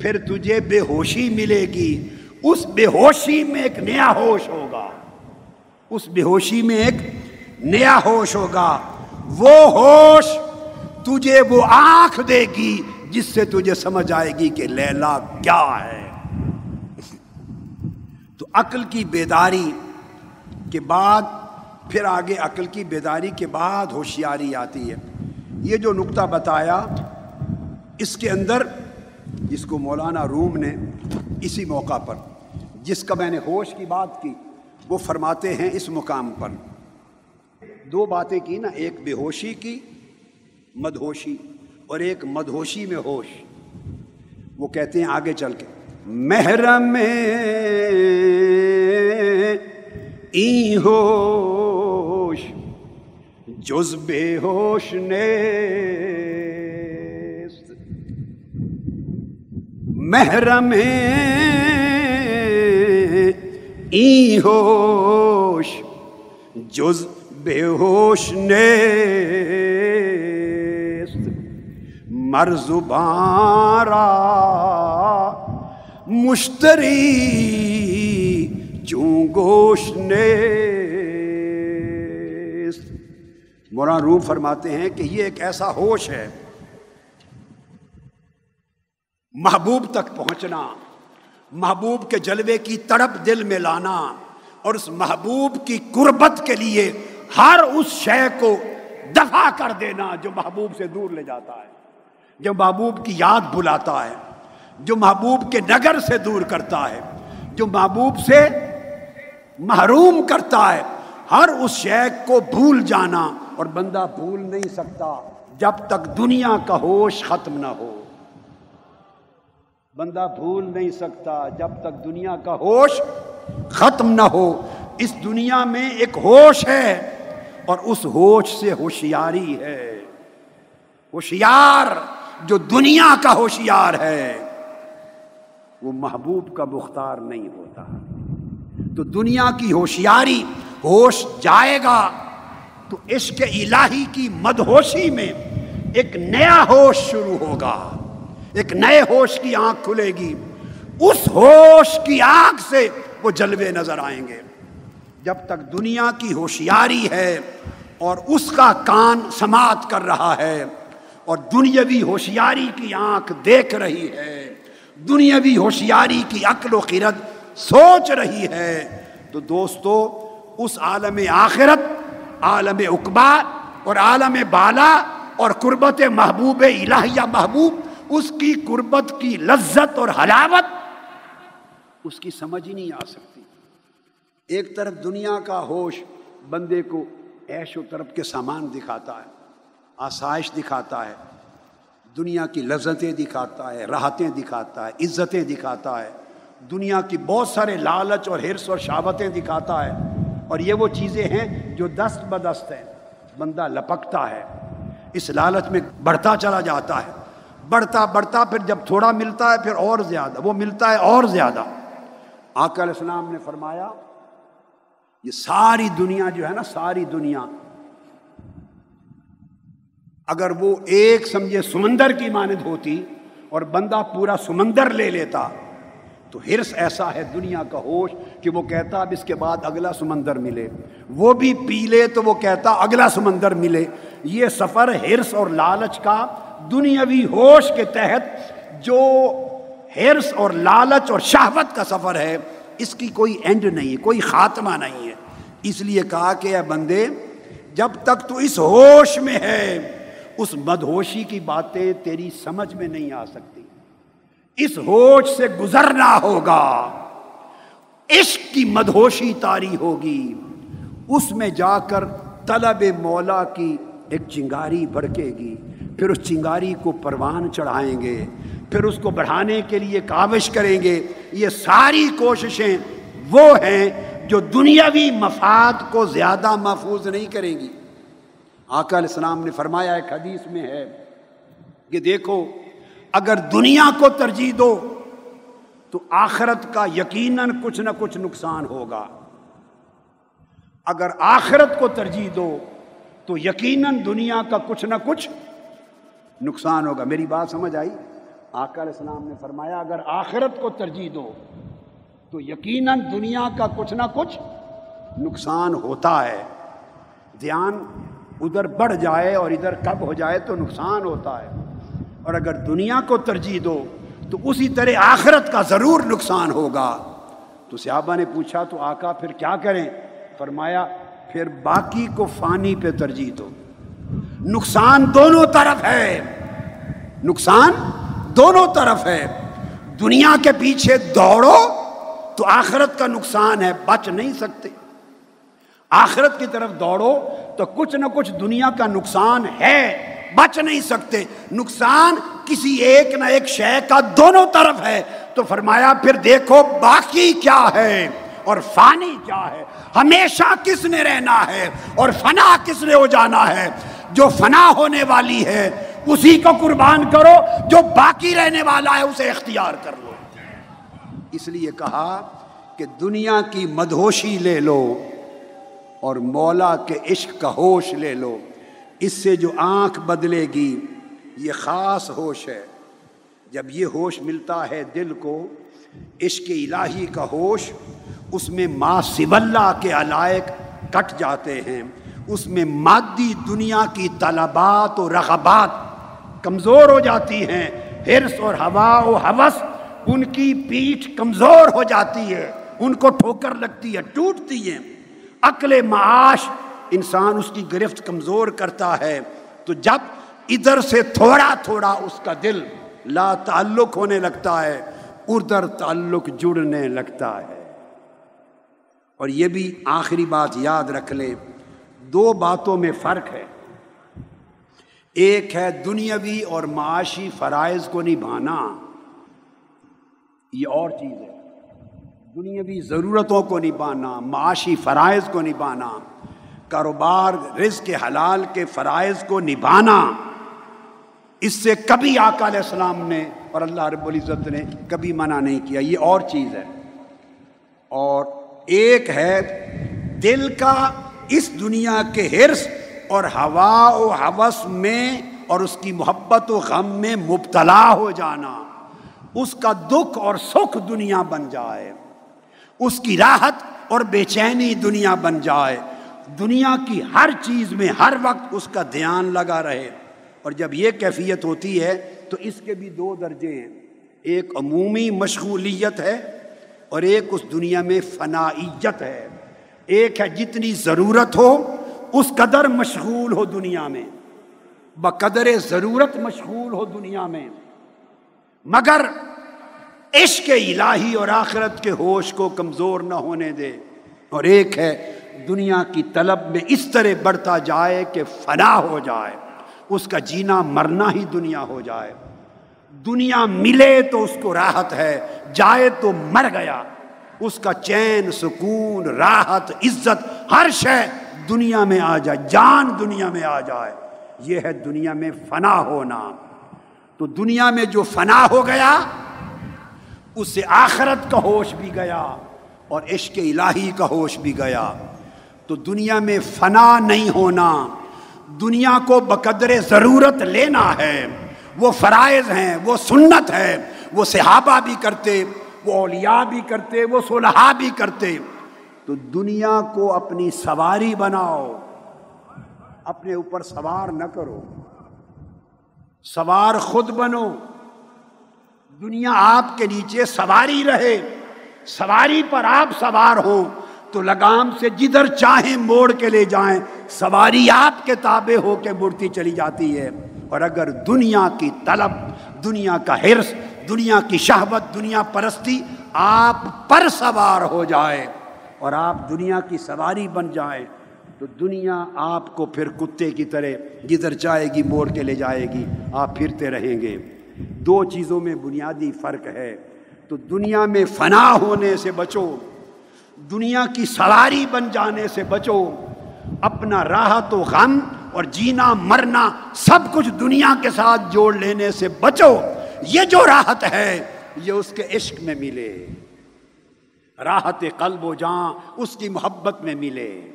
پھر تجھے بے ہوشی ملے گی۔ اس بے ہوشی میں ایک نیا ہوش ہوگا۔ اس بے ہوشی میں ایک نیا ہوش ہوگا۔ وہ ہوش تجھے وہ آنکھ دے گی جس سے تجھے سمجھ آئے گی کہ لیلا کیا ہے۔ تو عقل کی بیداری کے بعد، پھر آگے عقل کی بیداری کے بعد ہوشیاری آتی ہے۔ یہ جو نقطہ بتایا، اس کے اندر جس کو مولانا روم نے اسی موقع پر، جس کا میں نے ہوش کی بات کی، وہ فرماتے ہیں اس مقام پر۔ دو باتیں کی نا، ایک بے ہوشی کی، مدہوشی، اور ایک مدہوشی میں ہوش۔ وہ کہتے ہیں آگے چل کے، محرم ای ہوش، جز بے ہوش نے محرم ای ہوش، جز بے ہوش نے مرزبارا مشتری چوں گوش نے مولانا روم فرماتے ہیں کہ یہ ایک ایسا ہوش ہے محبوب تک پہنچنا، محبوب کے جلوے کی تڑپ دل میں لانا اور اس محبوب کی قربت کے لیے ہر اس شے کو دفع کر دینا جو محبوب سے دور لے جاتا ہے، جو محبوب کی یاد بلاتا ہے، جو محبوب کے نگر سے دور کرتا ہے، جو محبوب سے محروم کرتا ہے، ہر اس شے کو بھول جانا اور بندہ بھول نہیں سکتا جب تک دنیا کا ہوش ختم نہ ہو۔ بندہ بھول نہیں سکتا جب تک دنیا کا ہوش ختم نہ ہو۔ اس دنیا میں ایک ہوش ہے اور اس ہوش سے ہوشیاری ہے۔ ہوشیار جو دنیا کا ہوشیار ہے، وہ محبوب کا مختار نہیں ہوتا۔ تو دنیا کی ہوشیاری ہوش جائے گا تو عشق الہی کی مدہوشی میں ایک نیا ہوش شروع ہوگا۔ ایک نئے ہوش کی آنکھ کھلے گی۔ اس ہوش کی آنکھ سے وہ جلوے نظر آئیں گے۔ جب تک دنیا کی ہوشیاری ہے اور اس کا کان سماعت کر رہا ہے اور دنیاوی ہوشیاری کی آنکھ دیکھ رہی ہے، دنیاوی ہوشیاری کی عقل و قرت سوچ رہی ہے، تو دوستو، اس عالم آخرت، عالم اقبا اور عالم بالا اور قربت محبوب الہیہ محبوب اس کی قربت کی لذت اور حلاوت اس کی سمجھ ہی نہیں آ سکتی۔ ایک طرف دنیا کا ہوش بندے کو عیش و طرف کے سامان دکھاتا ہے، آسائش دکھاتا ہے، دنیا کی لذتیں دکھاتا ہے، راحتیں دکھاتا ہے، عزتیں دکھاتا ہے، دنیا کی بہت سارے لالچ اور حرص اور شہابتیں دکھاتا ہے۔ اور یہ وہ چیزیں ہیں جو دست بدست ہیں، بندہ لپکتا ہے، اس لالچ میں بڑھتا چلا جاتا ہے۔ بڑھتا بڑھتا پھر جب تھوڑا ملتا ہے پھر اور زیادہ، وہ ملتا ہے اور زیادہ۔ آقا علیہ السلام نے فرمایا، یہ ساری دنیا جو ہے نا، ساری دنیا، اگر وہ ایک سمجھے سمندر کی مانند ہوتی اور بندہ پورا سمندر لے لیتا، تو ہرس ایسا ہے دنیا کا ہوش کہ وہ کہتا، اب اس کے بعد اگلا سمندر ملے۔ وہ بھی پی لے تو وہ کہتا، اگلا سمندر ملے۔ یہ سفر ہرس اور لالچ کا دنیاوی ہوش کے تحت جو ہرس اور لالچ اور شہوت کا سفر ہے، اس کی کوئی اینڈ نہیں ہے، کوئی خاتمہ نہیں ہے۔ اس لیے کہا کہ اے بندے، جب تک تو اس ہوش میں ہے، اس مدہوشی کی باتیں تیری سمجھ میں نہیں آ سکتی۔ اس ہوش سے گزرنا ہوگا، عشق کی مدہوشی تاری ہوگی۔ اس میں جا کر طلب مولا کی ایک چنگاری بڑکے گی۔ پھر اس چنگاری کو پروان چڑھائیں گے، پھر اس کو بڑھانے کے لیے کاوش کریں گے۔ یہ ساری کوششیں وہ ہیں جو دنیاوی مفاد کو زیادہ محفوظ نہیں کریں گی۔ آقا علیہ السلام نے فرمایا، ایک حدیث میں ہے کہ دیکھو، اگر دنیا کو ترجیح دو تو آخرت کا یقیناً کچھ نہ کچھ نقصان ہوگا۔ اگر آخرت کو ترجیح دو تو یقیناً دنیا کا کچھ نہ کچھ نقصان ہوگا۔ میری بات سمجھ آئی؟ آقا علیہ السلام نے فرمایا، اگر آخرت کو ترجیح دو، تو یقیناً دنیا کا کچھ نہ کچھ نقصان ہوتا ہے۔ دھیان ادھر بڑھ جائے اور ادھر کب ہو جائے تو نقصان ہوتا ہے۔ اور اگر دنیا کو ترجیح دو، تو اسی طرح آخرت کا ضرور نقصان ہوگا۔ تو صحابہ نے پوچھا، تو آقا پھر کیا کریں؟ فرمایا، پھر باقی کو فانی پہ ترجیح دو۔ نقصان دونوں طرف ہے۔ نقصان دونوں طرف ہے۔ دنیا کے پیچھے دوڑو تو آخرت کا نقصان ہے، بچ نہیں سکتے۔ آخرت کی طرف دوڑو تو کچھ نہ کچھ دنیا کا نقصان ہے، بچ نہیں سکتے۔ نقصان کسی ایک نہ ایک شے کا دونوں طرف ہے۔ تو فرمایا، پھر دیکھو باقی کیا ہے اور فانی کیا ہے۔ ہمیشہ کس نے رہنا ہے اور فنا کس نے ہو جانا ہے۔ جو فنا ہونے والی ہے، اسی کو قربان کرو، جو باقی رہنے والا ہے، اسے اختیار کر لو۔ اس لیے کہا کہ دنیا کی مدہوشی لے لو اور مولا کے عشق کا ہوش لے لو۔ اس سے جو آنکھ بدلے گی، یہ خاص ہوش ہے۔ جب یہ ہوش ملتا ہے دل کو، عشق الہی کا ہوش، اس میں ما سب اللہ کے علائق کٹ جاتے ہیں۔ اس میں مادی دنیا کی طلبات و رغبات کمزور ہو جاتی ہیں حرص اور ہوا و حوث، ان کی پیٹھ کمزور ہو جاتی ہے، ان کو ٹھوکر لگتی ہے، ٹوٹتی ہے عقل معاش انسان اس کی گرفت کمزور کرتا ہے۔ تو جب ادھر سے تھوڑا تھوڑا اس کا دل لا تعلق ہونے لگتا ہے، ادھر تعلق جڑنے لگتا ہے۔ اور یہ بھی آخری بات یاد رکھ لے دو باتوں میں فرق ہے۔ ایک ہے دنیاوی اور معاشی فرائض کو نبھانا۔ یہ اور چیز ہے۔ دنیاوی ضرورتوں کو نبھانا، معاشی فرائض کو نبھانا، کاروبار رزق حلال کے فرائض کو نبھانا۔ اس سے کبھی آقا علیہ السلام نے اور اللہ رب العزت نے کبھی منع نہیں کیا۔ یہ اور چیز ہے۔ اور ایک ہے دل کا اس دنیا کے حرص اور ہوا و حوث میں اور اس کی محبت و غم میں مبتلا ہو جانا، اس کا دکھ اور سکھ دنیا بن جائے، اس کی راحت اور بے چینی دنیا بن جائے۔ دنیا کی ہر چیز میں ہر وقت اس کا دھیان لگا رہے۔ اور جب یہ کیفیت ہوتی ہے تو اس کے بھی دو درجے ہیں۔ ایک عمومی مشغولیت ہے اور ایک اس دنیا میں فنائیت ہے۔ ایک ہے جتنی ضرورت ہو، اس قدر مشغول ہو دنیا میں۔ بقدر ضرورت مشغول ہو دنیا میں۔ مگر عشق الہی اور آخرت کے ہوش کو کمزور نہ ہونے دے۔ اور ایک ہے دنیا کی طلب میں اس طرح بڑھتا جائے کہ فنا ہو جائے۔ اس کا جینا مرنا ہی دنیا ہو جائے۔ دنیا ملے تو اس کو راحت ہے، جائے تو مر گیا۔ اس کا چین، سکون، راحت، عزت، ہر شے دنیا میں آ جائے، جان دنیا میں آ جائے۔ یہ ہے دنیا میں فنا ہونا۔ تو دنیا میں جو فنا ہو گیا اس سے آخرت کا ہوش بھی گیا اور عشق الہی کا ہوش بھی گیا۔ تو دنیا میں فنا نہیں ہونا، دنیا کو بقدر ضرورت لینا ہے۔ وہ فرائض ہیں، وہ سنت ہے وہ صحابہ بھی کرتے۔ وہ اولیاء بھی کرتے، وہ صلحاء بھی کرتے۔ تو دنیا کو اپنی سواری بناؤ، اپنے اوپر سوار نہ کرو۔ سوار خود بنو۔ دنیا آپ کے نیچے سواری رہے، سواری پر آپ سوار ہو تو لگام سے جدھر چاہیں موڑ کے لے جائیں۔ سواری آپ کے تابع ہو کے مڑتی چلی جاتی ہے۔ اور اگر دنیا کی طلب، دنیا کا حرص دنیا کی شہوت، دنیا پرستی آپ پر سوار ہو جائے اور آپ دنیا کی سواری بن جائیں تو دنیا آپ کو پھر کتے کی طرح جدھر چاہے گی، موڑ کے لے جائے گی، آپ پھرتے رہیں گے۔ دو چیزوں میں بنیادی فرق ہے۔ تو دنیا میں فنا ہونے سے بچو، دنیا کی سواری بن جانے سے بچو، اپنا راحت و غم اور جینا مرنا سب کچھ دنیا کے ساتھ جوڑ لینے سے بچو۔ یہ جو راحت ہے، یہ اس کے عشق میں ملے۔ راحت قلب و جاں اس کی محبت میں ملے۔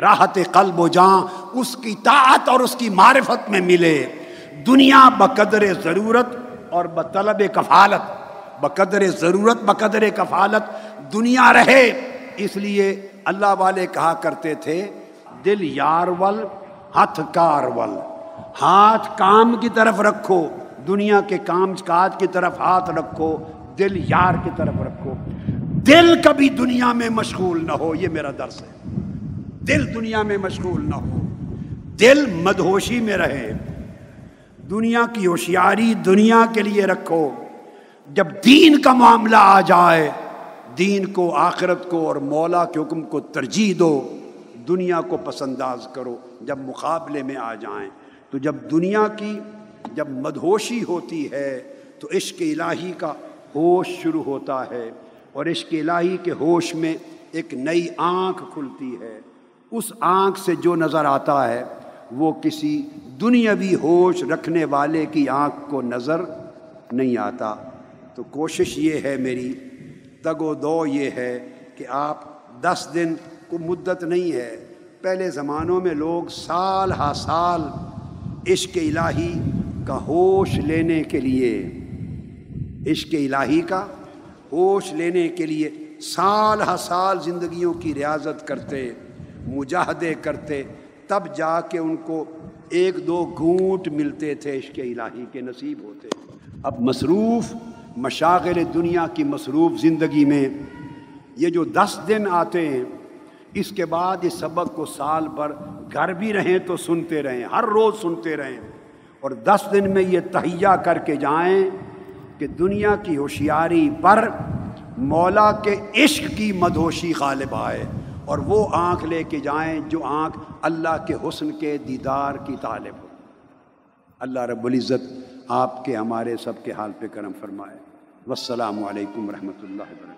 راحت قلب و جاں اس کی طاعت اور اس کی معرفت میں ملے۔ دنیا بقدر ضرورت اور بطلب کفالت۔ بقدر ضرورت، بقدر کفالت۔ دنیا رہے۔ اس لیے اللہ والے کہا کرتے تھے، دل یار ول، ہتھ کار ول۔ ہاتھ کام کی طرف رکھو۔ دنیا کے کام کاج کی طرف ہاتھ رکھو، دل یار کی طرف رکھو۔ دل کبھی دنیا میں مشغول نہ ہو، یہ میرا درس ہے۔ دل دنیا میں مشغول نہ ہو۔ دل مدہوشی میں رہے۔ دنیا کی ہوشیاری دنیا کے لیے رکھو۔ جب دین کا معاملہ آ جائے، دین کو، آخرت کو اور مولا کے حکم کو ترجیح دو۔ دنیا کو پسنداز کرو۔ جب مقابلے میں آ جائیں، تو جب دنیا کی جب مدہوشی ہوتی ہے تو عشق الہی کا ہوش شروع ہوتا ہے اور عشق الہی کے ہوش میں ایک نئی آنکھ کھلتی ہے۔ اس آنکھ سے جو نظر آتا ہے، وہ کسی دنیاوی ہوش رکھنے والے کی آنکھ کو نظر نہیں آتا۔ تو کوشش یہ ہے میری، تگ و دو یہ ہے کہ آپ دس دن کو مدت نہیں ہے۔ پہلے زمانوں میں لوگ سال ہا سال عشق الہی کا ہوش لینے کے لیے، عشق الہی کا ہوش لینے کے لیے سال ہا سال زندگیوں کی ریاضت کرتے، مجاہدے کرتے، تب جا کے ان کو ایک دو گھونٹ ملتے تھے عشق الہی کے نصیب ہوتے۔ اب مصروف، مشاغل دنیا کی مصروف زندگی میں یہ جو دس دن آتے ہیں، اس کے بعد اس سبق کو سال بھر گھر بھی رہیں تو سنتے رہیں، ہر روز سنتے رہیں۔ اور دس دن میں یہ تہیا کر کے جائیں کہ دنیا کی ہوشیاری پر مولا کے عشق کی مدھوشی غالب آئے اور وہ آنکھ لے کے جائیں جو آنکھ اللہ کے حسن کے دیدار کی طالب ہو۔ اللہ رب العزت آپ کے ہمارے سب کے حال پہ کرم فرمائے۔ والسلام علیکم ورحمۃ اللہ وبرکاتہ۔